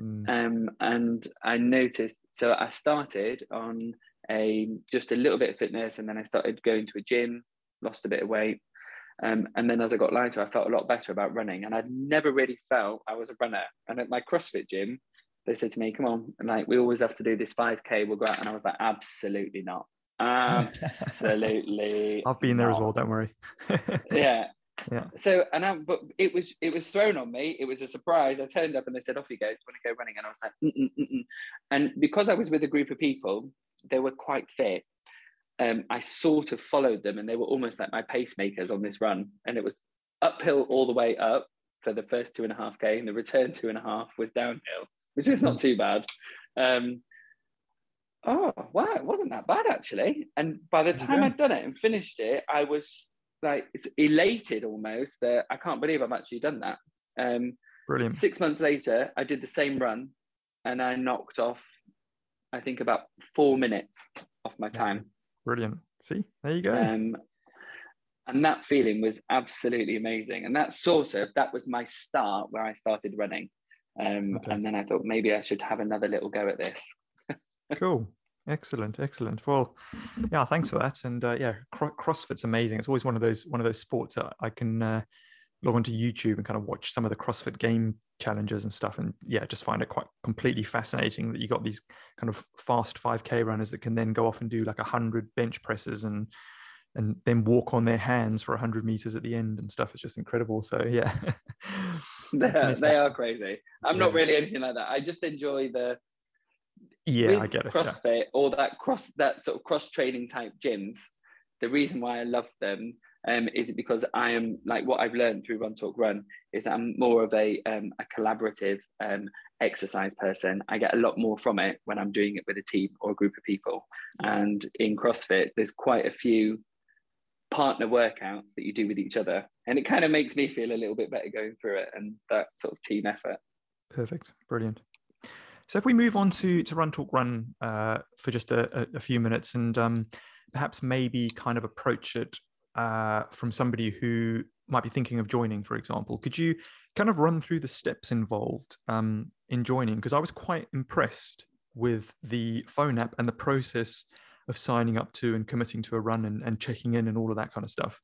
S3: Mm. Um, and I noticed, so I started on a just a little bit of fitness, and then I started going to a gym, lost a bit of weight, um, and then as I got lighter, I felt a lot better about running. And I'd never really felt I was a runner. And at my CrossFit gym, they said to me, come on, and like we always have to do this 5K, we'll go out. And I was like, absolutely not. Absolutely.
S1: I've been there as well, don't worry.
S3: yeah.
S1: Yeah.
S3: So and I but it was it was thrown on me. It was a surprise. I turned up and they said, off you go. Do you want to go running? And I was like, mm-mm, mm-mm. and because I was with a group of people, they were quite fit um, I sort of followed them and they were almost like my pacemakers on this run. And it was uphill all the way up for the first two and a half K, and the return two and a half was downhill, which is not too bad. Um, oh, wow, it wasn't that bad actually. And by the time I'd done it and finished it, I was like elated almost that I can't believe I've actually done that. Um,
S1: Brilliant.
S3: Six months later, I did the same run and I knocked off, I think, about four minutes off my time.
S1: Brilliant. See, there you go. Um,
S3: and that feeling was absolutely amazing. And that sort of that was my start where I started running. Um, okay. And then I thought maybe I should have another little go at this.
S1: cool. Excellent, excellent. Well, yeah, thanks for that. And uh, yeah, CrossFit's amazing. It's always one of those one of those sports that I can uh, log onto YouTube and kind of watch some of the CrossFit game challenges and stuff. And yeah, just find it quite completely fascinating that you got these kind of fast 5K runners that can then go off and do like 100 bench presses and and then walk on their hands for 100 meters at the end and stuff. It's just incredible. So yeah.
S3: they, they are crazy. I'm yeah. not really anything like that. I just enjoy the
S1: yeah, I get it.
S3: CrossFit yeah. or that cross that sort of cross training type gyms. The reason why I love them um, is because I am like what I've learned through Run Talk Run is I'm more of a um, a collaborative um, exercise person. I get a lot more from it when I'm doing it with a team or a group of people. And in CrossFit, there's quite a few partner workouts that you do with each other, and it kind of makes me feel a little bit better going through it and that sort of team effort.
S1: Perfect, brilliant. So if we move on to to Run Talk Run uh, for just a, a, few minutes and um, perhaps maybe kind of approach it uh, from somebody who might be thinking of joining, for example, could you kind of run through the steps involved um, in joining? Because I was quite impressed with the phone app and the process of signing up to and committing to a run and, and checking in and all of that kind of stuff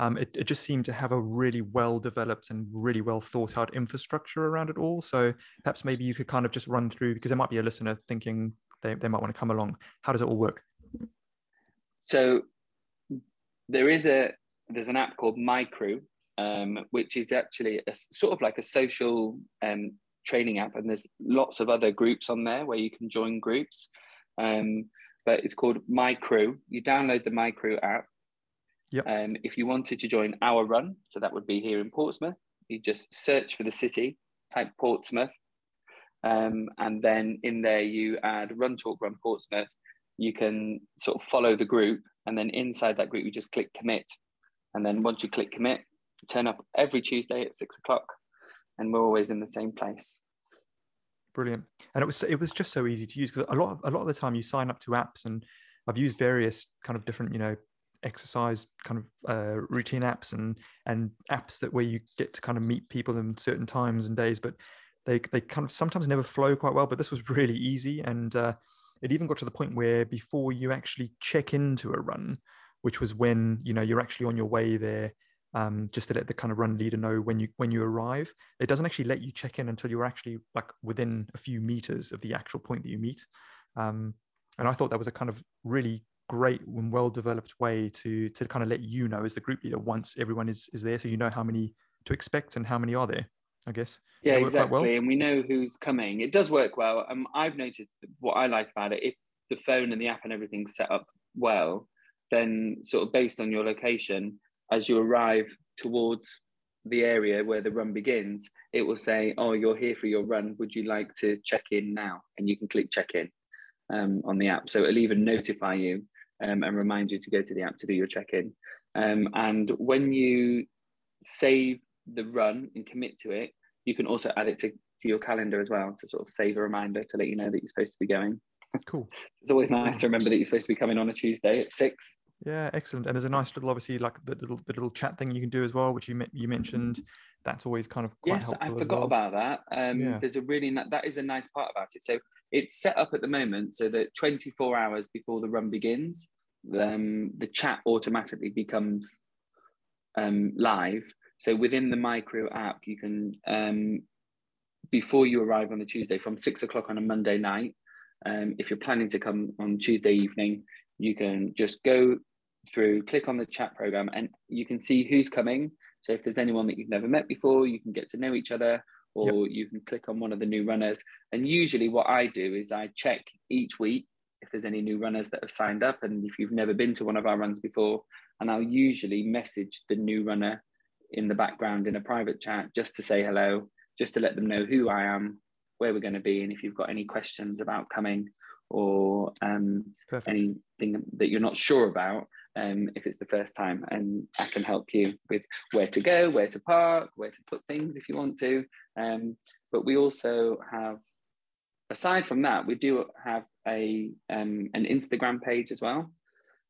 S1: um, it, it, just seemed to have a really well developed and really well thought out infrastructure around it all. So perhaps maybe you could kind of just run through because there might be a listener thinking they, they might want to come along. How does it all work?
S3: So there is a there's an app called My Crew, um, which is actually a, sort of like a social um, training app, and there's lots of other groups on there where you can join groups. Um, but it's called My Crew. You download the My Crew app,
S1: Yep.
S3: Um, if you wanted to join our run, so that would be here in Portsmouth, you just search for the city, type Portsmouth, um, and then in there you add Run Talk Run Portsmouth. You can sort of follow the group, and then inside that group you just click commit, and then once you click commit, you turn up every Tuesday at six o'clock, and we're always in the same place.
S1: Brilliant, and it was it was just so easy to use because a lot of, a lot of the time you sign up to apps, and I've used various kind of different you know exercise kind of uh, routine apps and and apps that where you get to kind of meet people in certain times and days, but they they kind of sometimes never flow quite well. But this was really easy, and uh, it even got to the point where before you actually check into a run, which was when you know you're actually on your way there. Um, just to let the kind of run leader know when you when you arrive. It doesn't actually let you check in until you're actually like within a few meters of the actual point that you meet. Um, and I thought that was a kind of really great and well developed way to to kind of let you know as the group leader once everyone is is there so you know how many to expect and how many are there i guess.
S3: Yeah exactly well? and we know who's coming. It does work well. Um, i've noticed what i like about it if the phone and the app and everything's set up well then sort of based on your location as you arrive towards the area where the run begins it will say oh you're here for your run. Would you like to check in now? And you can click check in um, on the app. So it'll even notify you um, and remind you to go to the app to do your check-in. Um, and when you save the run and commit to it, you can also add it to, to your calendar as well to sort of save a reminder to let you know that you're supposed to be going.
S1: Cool.
S3: it's always nice to remember that you're supposed to be coming on a Tuesday at six.
S1: Yeah, excellent. And there's a nice little, obviously, like the little the little chat thing you can do as well, which you you mentioned. That's always kind of quite
S3: yes. I forgot
S1: well.
S3: about that. Um, yeah. There's a really that is a nice part about it. So it's set up at the moment so that 24 hours before the run begins, um, the chat automatically becomes um, live. So within the My Crew app, you can, um, before you arrive on the Tuesday, from six o'clock on a Monday night, um, if you're planning to come on Tuesday evening, you can just go through, click on the chat program, and you can see who's coming. So if there's anyone that you've never met before, you can get to know each other, or yep. you can click on one of the new runners. And usually, what I do is I check each week if there's any new runners that have signed up and if you've never been to one of our runs before and i'll usually message the new runner in the background in a private chat just to say hello just to let them know who i am where we're going to be and if you've got any questions about coming or um, anything that you're not sure about um, if it's the first time and i can help you with where to go where to park where to put things if you want to um, but we also have aside from that, we do have a um, an Instagram page as well.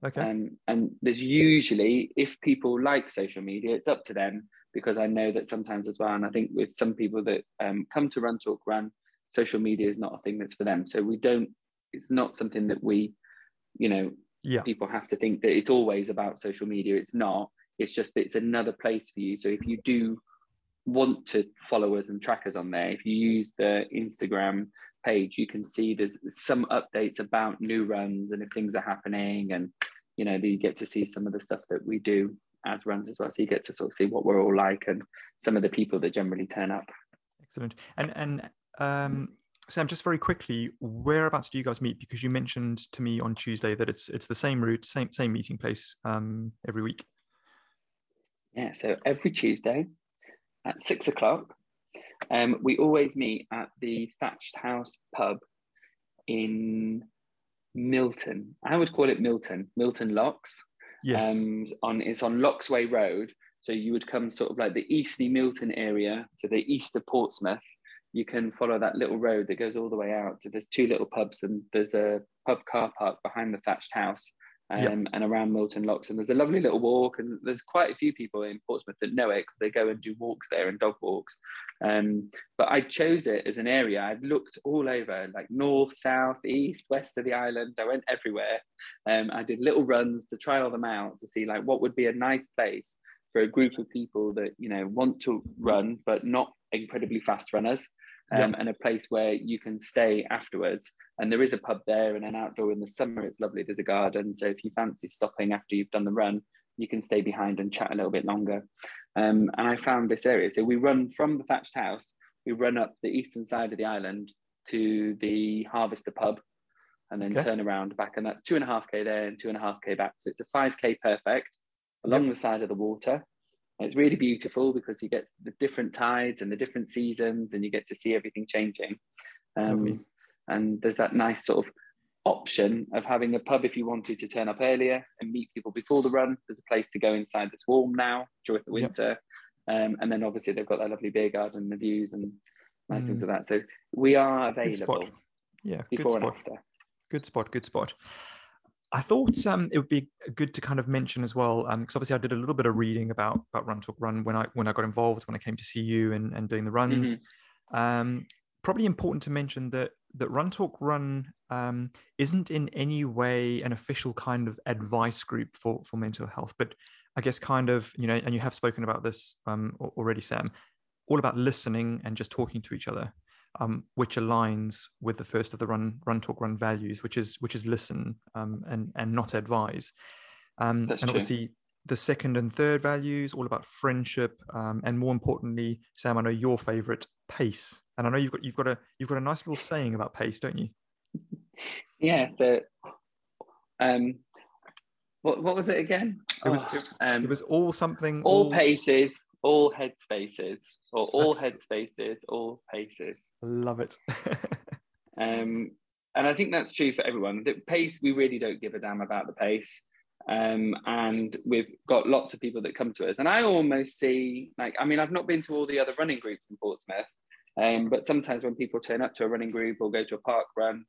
S1: Okay.
S3: Um, and there's usually, if people like social media, it's up to them because I know that sometimes as well, and I think with some people that um, come to Run Talk Run, social media is not a thing that's for them. So we don't. It's not something that we, you know,
S1: yeah.
S3: people have to think that it's always about social media. It's not. It's just it's another place for you. So if you do want to follow us and track us on there, if you use the Instagram page, you can see there's some updates about new runs and if things are happening, and you know you get to see some of the stuff that we do as runs as well. So you get to sort of see what we're all like and some of the people that generally turn up.
S1: Excellent. And and um, Sam, just very quickly, whereabouts do you guys meet? Because you mentioned to me on Tuesday that it's it's the same route, same same meeting place um, every week.
S3: Yeah, so every Tuesday at six o'clock, um, we always meet at the Thatched House pub in Milton. I would call it Milton, Milton Locks.
S1: Yes.
S3: Um, on it's on Locksway Road. So you would come sort of like the Eastney Milton area to the east of Portsmouth. You can follow that little road that goes all the way out. So there's two little pubs and there's a pub car park behind the thatched house um, yep. and around Milton Locks. And there's a lovely little walk, and there's quite a few people in Portsmouth that know it because they go and do walks there and dog walks. Um, but I chose it as an area. I've looked all over, like north, south, east, west of the island. I went everywhere. Um, I did little runs to trial them out to see like what would be a nice place for a group of people that you know want to run but not incredibly fast runners um, and a place where you can stay afterwards. And there is a pub there and an outdoor in the summer. It's lovely. There's a garden. So if you fancy stopping after you've done the run, you can stay behind and chat a little bit longer. Um, and I found this area. So we run from the thatched house, we run up the eastern side of the island to the Harvester pub and then okay. turn around back. And that's two and a half K there and two and a half K back. So it's a 5K perfect along yep. the side of the water. It's really beautiful because you get the different tides and the different seasons, and you get to see everything changing. Um, and there's that nice sort of option of having a pub if you wanted to turn up earlier and meet people before the run. There's a place to go inside that's warm now during the winter. Yep. Um, and then obviously they've got that lovely beer garden, the views and nice mm. things like that. So we are available.
S1: Yeah,
S3: before
S1: and
S3: after.
S1: Good spot. Good spot. I thought um, it would be good to kind of mention as well, because um, obviously I did a little bit of reading about about Run Talk Run when I when I got involved, when I came to see you and, and doing the runs. Mm-hmm. Um, probably important to mention that that Run Talk Run um, isn't in any way an official kind of advice group for for mental health, but I guess kind of you know, and you have spoken about this um, already, Sam, all about listening and just talking to each other um, which aligns with the first of the run run talk run values, which is which is listen um, and and not advise. Um, and
S3: true.
S1: obviously the second and third values all about friendship um, and more importantly, Sam, I know your favourite pace, and I know you've got you've got a you've got a nice little saying about pace, don't you?
S3: Yeah. So, um, what what was it again?
S1: It was oh, it, um, it was all something.
S3: All, all paces, all headspaces, or all headspaces, all paces.
S1: Love it.
S3: um, and I think that's true for everyone. The pace, we really don't give a damn about the pace. Um, and we've got lots of people that come to us. And I almost see, like, I mean, I've not been to all the other running groups in Portsmouth, um, but sometimes when people turn up to a running group or go to a park run,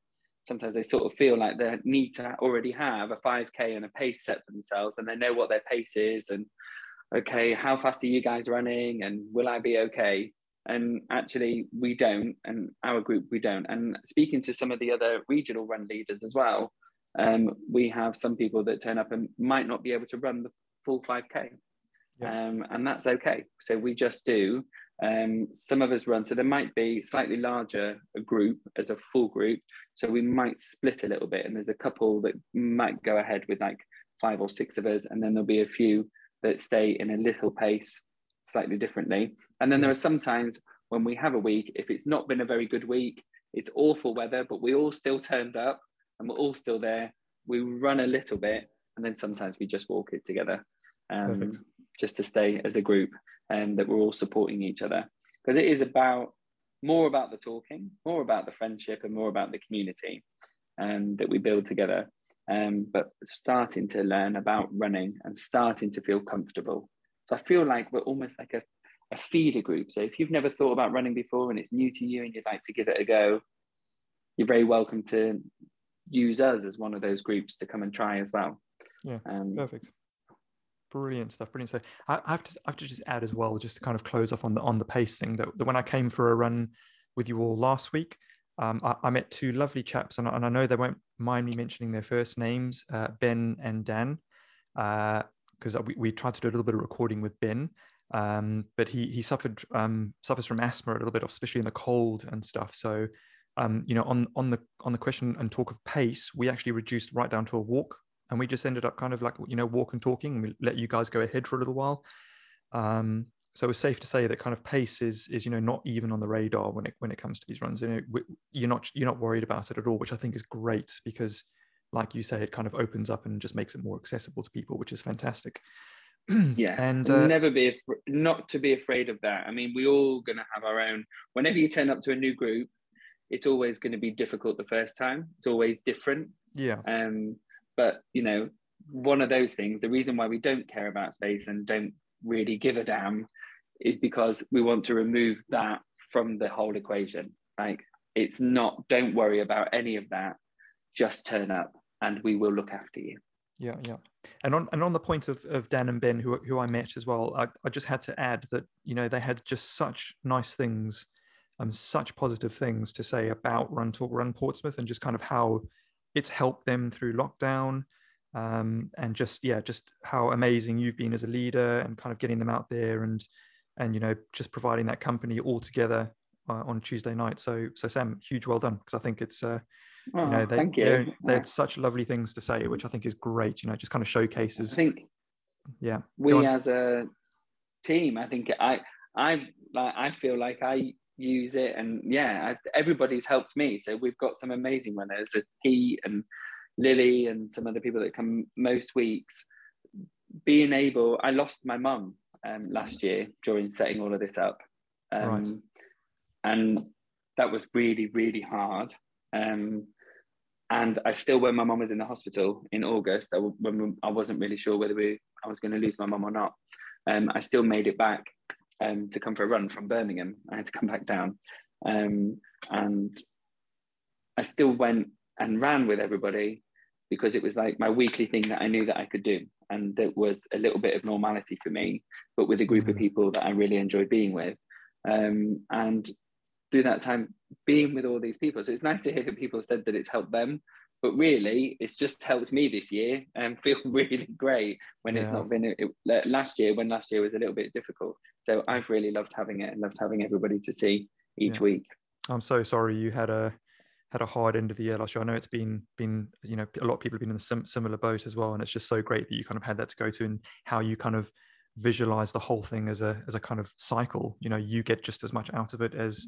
S3: sometimes they sort of feel like they need to already have a 5K and a pace set for themselves and they know what their pace is and, okay, how fast are you guys running and will I be okay? And actually we don't and our group we don't. And speaking to some of the other regional run leaders as well um, we have some people that turn up and might not be able to run the full 5k yeah. um, and that's okay. So we just do. Um, some of us run. So there might be slightly larger a group as a full group. So we might split a little bit and there's a couple that might go ahead with like five or six of us and then there'll be a few that stay in a little pace slightly differently. And then there are some times when we have a week, if it's not been a very good week, it's awful weather, but we all still turned up and we're all still there. We run a little bit and then sometimes we just walk it together um, just to stay as a group and that we're all supporting each other. Because it is about more about the talking, more about the friendship, and more about the community um, that we build together. Um, but starting to learn about running and starting to feel comfortable so I feel like we're almost like a, a feeder group. So if you've never thought about running before and it's new to you and you'd like to give it a go, you're very welcome to use us as one of those groups to come and try as well.
S1: Yeah, um, perfect. Brilliant stuff, brilliant stuff. I, I, have to, I have to just add as well, just to kind of close off on the on the pace thing. That, that when I came for a run with you all last week, um, I, I, met two lovely chaps, and, and, I know they won't mind me mentioning their first names, uh, Ben and Dan. Uh, because we, we tried to do a little bit of recording with Ben. Um, but he he suffered um, suffers from asthma a little bit, especially in the cold and stuff. So um, you know, on on the on the question and talk of pace, we actually reduced right down to a walk, and we just ended up kind of like you know walk and talking. And we let you guys go ahead for a little while. Um, so it's safe to say that kind of pace is is you know not even on the radar when it when it comes to these runs. You know, you're not you're not worried about it at all, which I think is great because, like you say, it kind of opens up and just makes it more accessible to people, which is fantastic.
S3: yeah, and uh, never be af- not to be afraid of that. I mean, we're all gonna have our own. Whenever you turn up to a new group, it's always going to be difficult the first time. It's always different.
S1: Yeah.
S3: Um, but you know, one of those things. The reason why we don't care about space and don't really give a damn is because we want to remove that from the whole equation. Like it's not, don't worry about any of that. Just turn up and we will look after you.
S1: Yeah, yeah. And on and on the point of, of Dan and Ben, who who I met as well, I, I just had to add that, you know, they had just such nice things and such positive things to say about Run Talk Run Portsmouth and just kind of how it's helped them through lockdown. Um, and just yeah, just how amazing you've been as a leader and kind of getting them out there and and you know just providing that company all together uh, on Tuesday night. So so Sam, huge well done because I think it's uh,
S3: oh,
S1: you know
S3: they you.
S1: they, they had such lovely things to say, which I think is great. You know, just kind of showcases.
S3: I think
S1: yeah,
S3: we as a team, I think I I like I feel like I use it and yeah I, everybody's helped me so we've got some amazing runners there's Pete and Lily and some other people that come most weeks being able I lost my mum um, last year during setting all of this up. Um, right. And that was really, really hard. Um, and I still, when my mum was in the hospital in August, I, when I wasn't really sure whether we, I was going to lose my mum or not, um, I still made it back um, to come for a run from Birmingham. I had to come back down. Um, and I still went and ran with everybody because it was like my weekly thing that I knew that I could do. And it was a little bit of normality for me, but with a group of people that I really enjoyed being with. Um, and through that time, being with all these people. So it's nice to hear that people said that it's helped them, but really it's just helped me this year and feel really great when yeah. it's not been it, last year when last year was a little bit difficult. So I've really loved having it and loved having everybody to see each yeah. week.
S1: I'm so sorry you had a had a hard end of the year last year. I know it's been been you know a lot of people have been in the sim- similar boat as well, and it's just so great that you kind of had that to go to and how you kind of visualize the whole thing as a as a kind of cycle. You know, you get just as much out of it as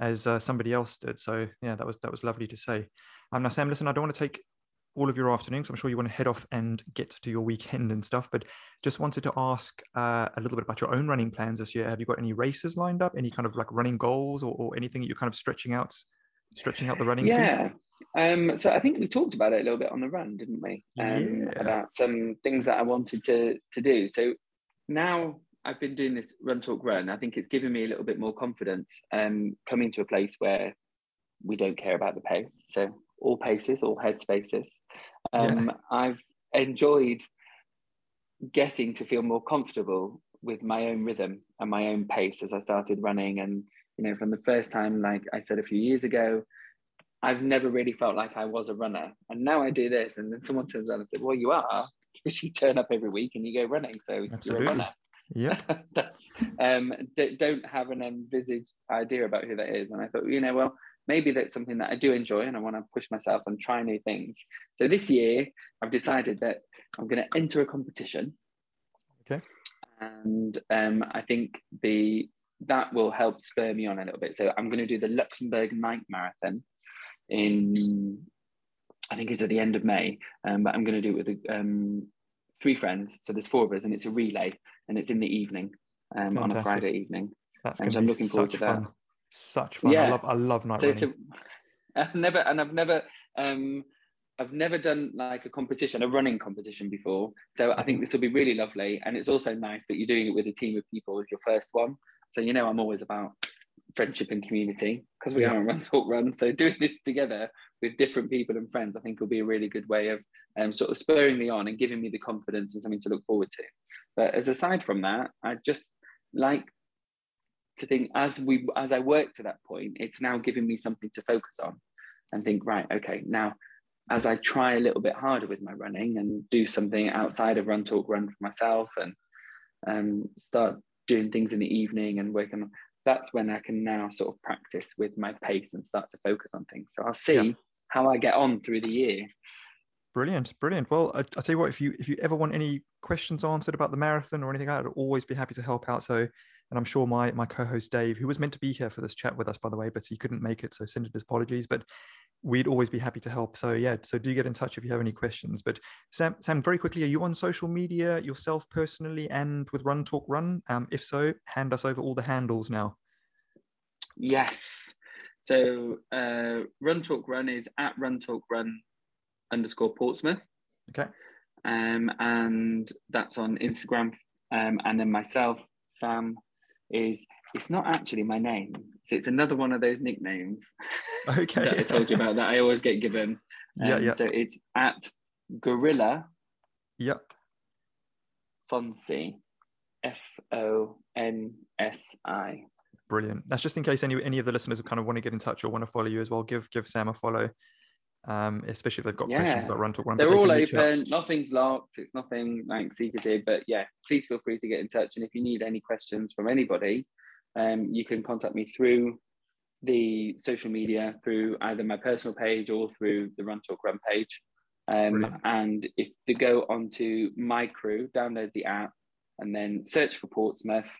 S1: as uh, somebody else did. So yeah, that was that was lovely to say. Um, now Sam, listen, I don't want to take all of your afternoon, so I'm sure you want to head off and get to your weekend and stuff. But just wanted to ask uh, a little bit about your own running plans this year. Have you got any races lined up? Any kind of like running goals or, or anything that you're kind of stretching out stretching out the running
S3: yeah. Um, so I think we talked about it a little bit on the run, didn't we?
S1: Um,
S3: yeah. About some things that I wanted to to do. So now I've been doing this run talk run. I think it's given me a little bit more confidence. Um, coming to a place where we don't care about the pace. So all paces, all head spaces. Um, yeah. I've enjoyed getting to feel more comfortable with my own rhythm and my own pace as I started running and you know, from the first time, like I said a few years ago, I've never really felt like I was a runner. And now I do this, and then someone turns around and says, Well, you are, because you turn up every week and you go running. So Absolutely. you're a runner.
S1: Yeah.
S3: That's um d- don't have an envisaged idea about who that is. And I thought, you know, well, maybe that's something that I do enjoy and I want to push myself and try new things. So this year I've decided that I'm going to enter a competition.
S1: Okay.
S3: And um, I think the that will help spur me on a little bit. So I'm going to do the Luxembourg Night Marathon in, I think it's at the end of May, um, but I'm going to do it with um, three friends. So there's four of us, and it's a relay, and it's in the evening um, on a Friday evening.
S1: That's going to I'm looking forward to fun. that. Such fun! Yeah. I love, I love night so running.
S3: A, I've never, and I've never. Um, I've never done like a competition, a running competition before. So I think mm-hmm. this will be really lovely. And it's also nice that you're doing it with a team of people as your first one. So you know, I'm always about friendship and community because we yeah. are a run talk run. So doing this together with different people and friends, I think will be a really good way of um, sort of spurring me on and giving me the confidence and something to look forward to. But as aside from that, I just like to think as we as I work to that point, it's now giving me something to focus on and think, right, okay, now as I try a little bit harder with my running and do something outside of run talk run for myself and um, start doing things in the evening and working on that's when I can now sort of practice with my pace and start to focus on things. So I'll see yeah. How I get on through the year.
S1: Brilliant, brilliant. Well, I, will tell you what, if you if you ever want any questions answered about the marathon or anything, I'd always be happy to help out. So, and I'm sure my my co-host Dave, who was meant to be here for this chat with us, by the way, but he couldn't make it, so send his apologies. But we'd always be happy to help. So yeah, so do get in touch if you have any questions. But Sam, Sam, very quickly, are you on social media yourself personally and with Run Talk Run? Um, if so, hand us over all the handles now.
S3: Yes. So uh, Run Talk Run is at Run Talk Run underscore Portsmouth.
S1: Okay.
S3: Um, and that's on Instagram. Um, and then myself, Sam, is it's not actually my name. So it's another one of those nicknames.
S1: Okay.
S3: that I told you about that I always get given.
S1: Um, yeah, yeah.
S3: So it's at Gorilla.
S1: Yep.
S3: Fonsi. F O N S I.
S1: Brilliant. That's just in case any any of the listeners kind of want to get in touch or want to follow you as well. Give give Sam a follow um, especially if they've got yeah. questions about Run Talk Run.
S3: They're all open. Nothing's locked. It's nothing like secretive. But yeah, please feel free to get in touch. And if you need any questions from anybody, um, you can contact me through the social media, through either my personal page or through the Run Talk Run page. Um, and if they go onto My Crew, download the app, and then search for Portsmouth,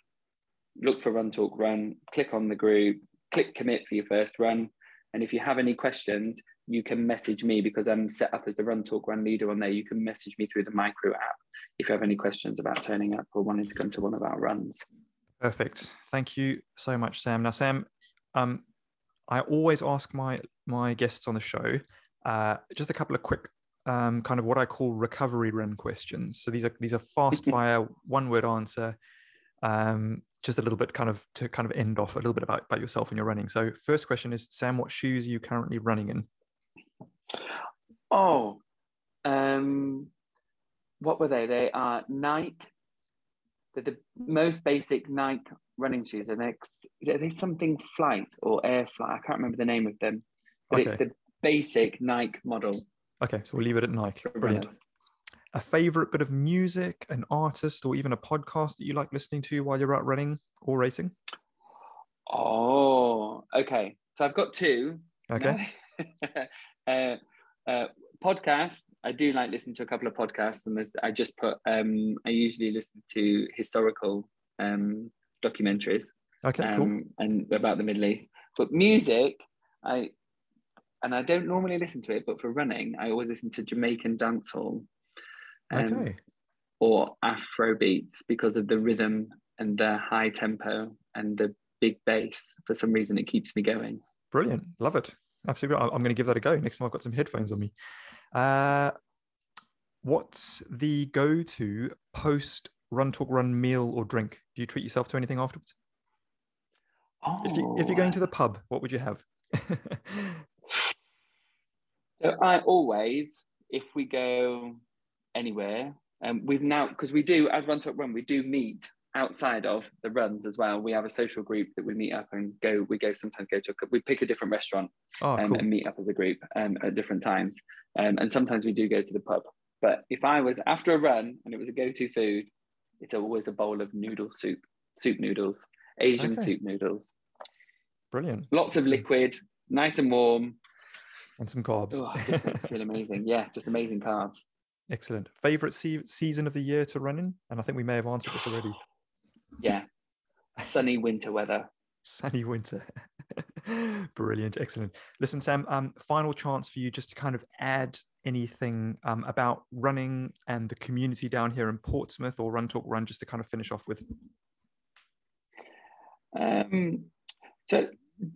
S3: look for Run Talk Run, click on the group, click commit for your first run. And if you have any questions, you can message me because I'm set up as the Run Talk Run leader on there. You can message me through the My Crew app if you have any questions about turning up or wanting to come to one of our runs.
S1: Perfect. Thank you so much, Sam. Now, Sam, um, I always ask my my guests on the show uh, just a couple of quick um, kind of what I call recovery run questions. So these are these are fast fire one word answer. Um, just a little bit kind of to kind of end off a little bit about, about yourself and your running. So first question is Sam, what shoes are you currently running in?
S3: Oh, um, what were they? They are Nike. They're the most basic Nike running shoes. And they, are they something Flight or Air Flight? I can't remember the name of them, but okay. it's the basic Nike model.
S1: Okay, so we'll leave it at Nike. Brilliant. A favorite bit of music, an artist, or even a podcast that you like listening to while you're out running or racing?
S3: Oh, okay. So I've got two.
S1: Okay.
S3: uh, uh, podcast. I do like listening to a couple of podcasts, and there's, I just put. Um, I usually listen to historical um, documentaries.
S1: Okay, um, cool.
S3: And about the Middle East, but music, I and I don't normally listen to it, but for running, I always listen to Jamaican dancehall.
S1: Um, okay.
S3: Or Afro beats because of the rhythm and the high tempo and the big bass. For some reason, it keeps me going.
S1: Brilliant, love it absolutely. I'm going to give that a go next time I've got some headphones on me. Uh, what's the go-to post run talk run meal or drink? Do you treat yourself to anything afterwards?
S3: Oh.
S1: If you if you're going to the pub, what would you have?
S3: so I always, if we go anywhere, and um, we've now because we do as Run Talk Run, we do meet outside of the runs as well, we have a social group that we meet up and go. We go sometimes go to a, we pick a different restaurant
S1: oh,
S3: um,
S1: cool.
S3: and meet up as a group um, at different times. Um, and sometimes we do go to the pub. But if I was after a run and it was a go-to food, it's always a bowl of noodle soup, soup noodles, Asian okay. soup noodles.
S1: Brilliant.
S3: Lots of liquid, nice and warm.
S1: And some carbs.
S3: Oh, just makes feel amazing. Yeah, just amazing carbs.
S1: Excellent. Favorite se- season of the year to run in? And I think we may have answered this already.
S3: Yeah. Sunny winter weather.
S1: Sunny winter. Brilliant. Excellent. Listen, Sam, um, final chance for you just to kind of add anything um, about running and the community down here in Portsmouth or Run Talk Run just to kind of finish off with.
S3: Um, so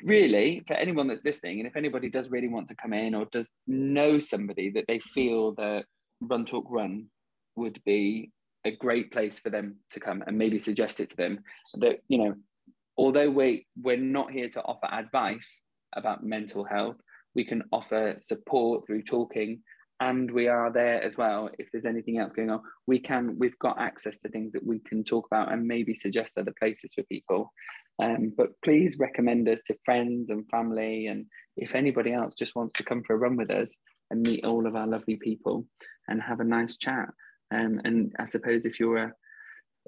S3: really for anyone that's listening and if anybody does really want to come in or does know somebody that they feel that run talk run would be a great place for them to come and maybe suggest it to them that you know although we we're not here to offer advice about mental health we can offer support through talking and we are there as well. If there's anything else going on we can we've got access to things that we can talk about and maybe suggest other places for people. Um, but please recommend us to friends and family. And if anybody else just wants to come for a run with us and meet all of our lovely people and have a nice chat um, and I suppose if you're a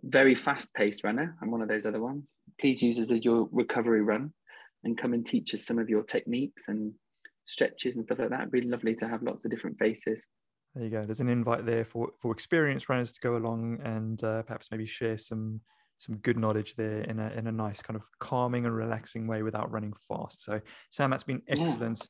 S3: very fast-paced runner. I'm one of those other ones. Please use as your recovery run and come and teach us some of your techniques and stretches and stuff like that. It'd be lovely to have lots of different faces.
S1: There you go. There's an invite there for for experienced runners to go along and uh, perhaps maybe share some some good knowledge there in a in a nice kind of calming and relaxing way without running fast. So Sam, that's been excellent. Yeah.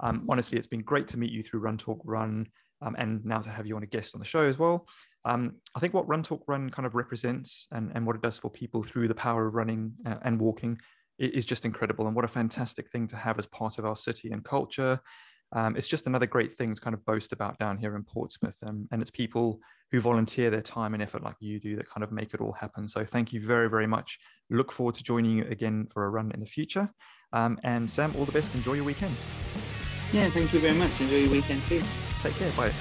S1: Um, honestly, it's been great to meet you through Run Talk Run, um, and now to have you on a guest on the show as well. Um, I think what Run Talk Run kind of represents and, and what it does for people through the power of running uh, and walking is just incredible. And what a fantastic thing to have as part of our city and culture. Um, it's just another great thing to kind of boast about down here in Portsmouth. Um, and it's people who volunteer their time and effort like you do that kind of make it all happen. So thank you very, very much. Look forward to joining you again for a run in the future. Um, and Sam, all the best. Enjoy your weekend.
S3: Yeah, thank you very much. Enjoy your weekend too.
S1: Take care. Bye.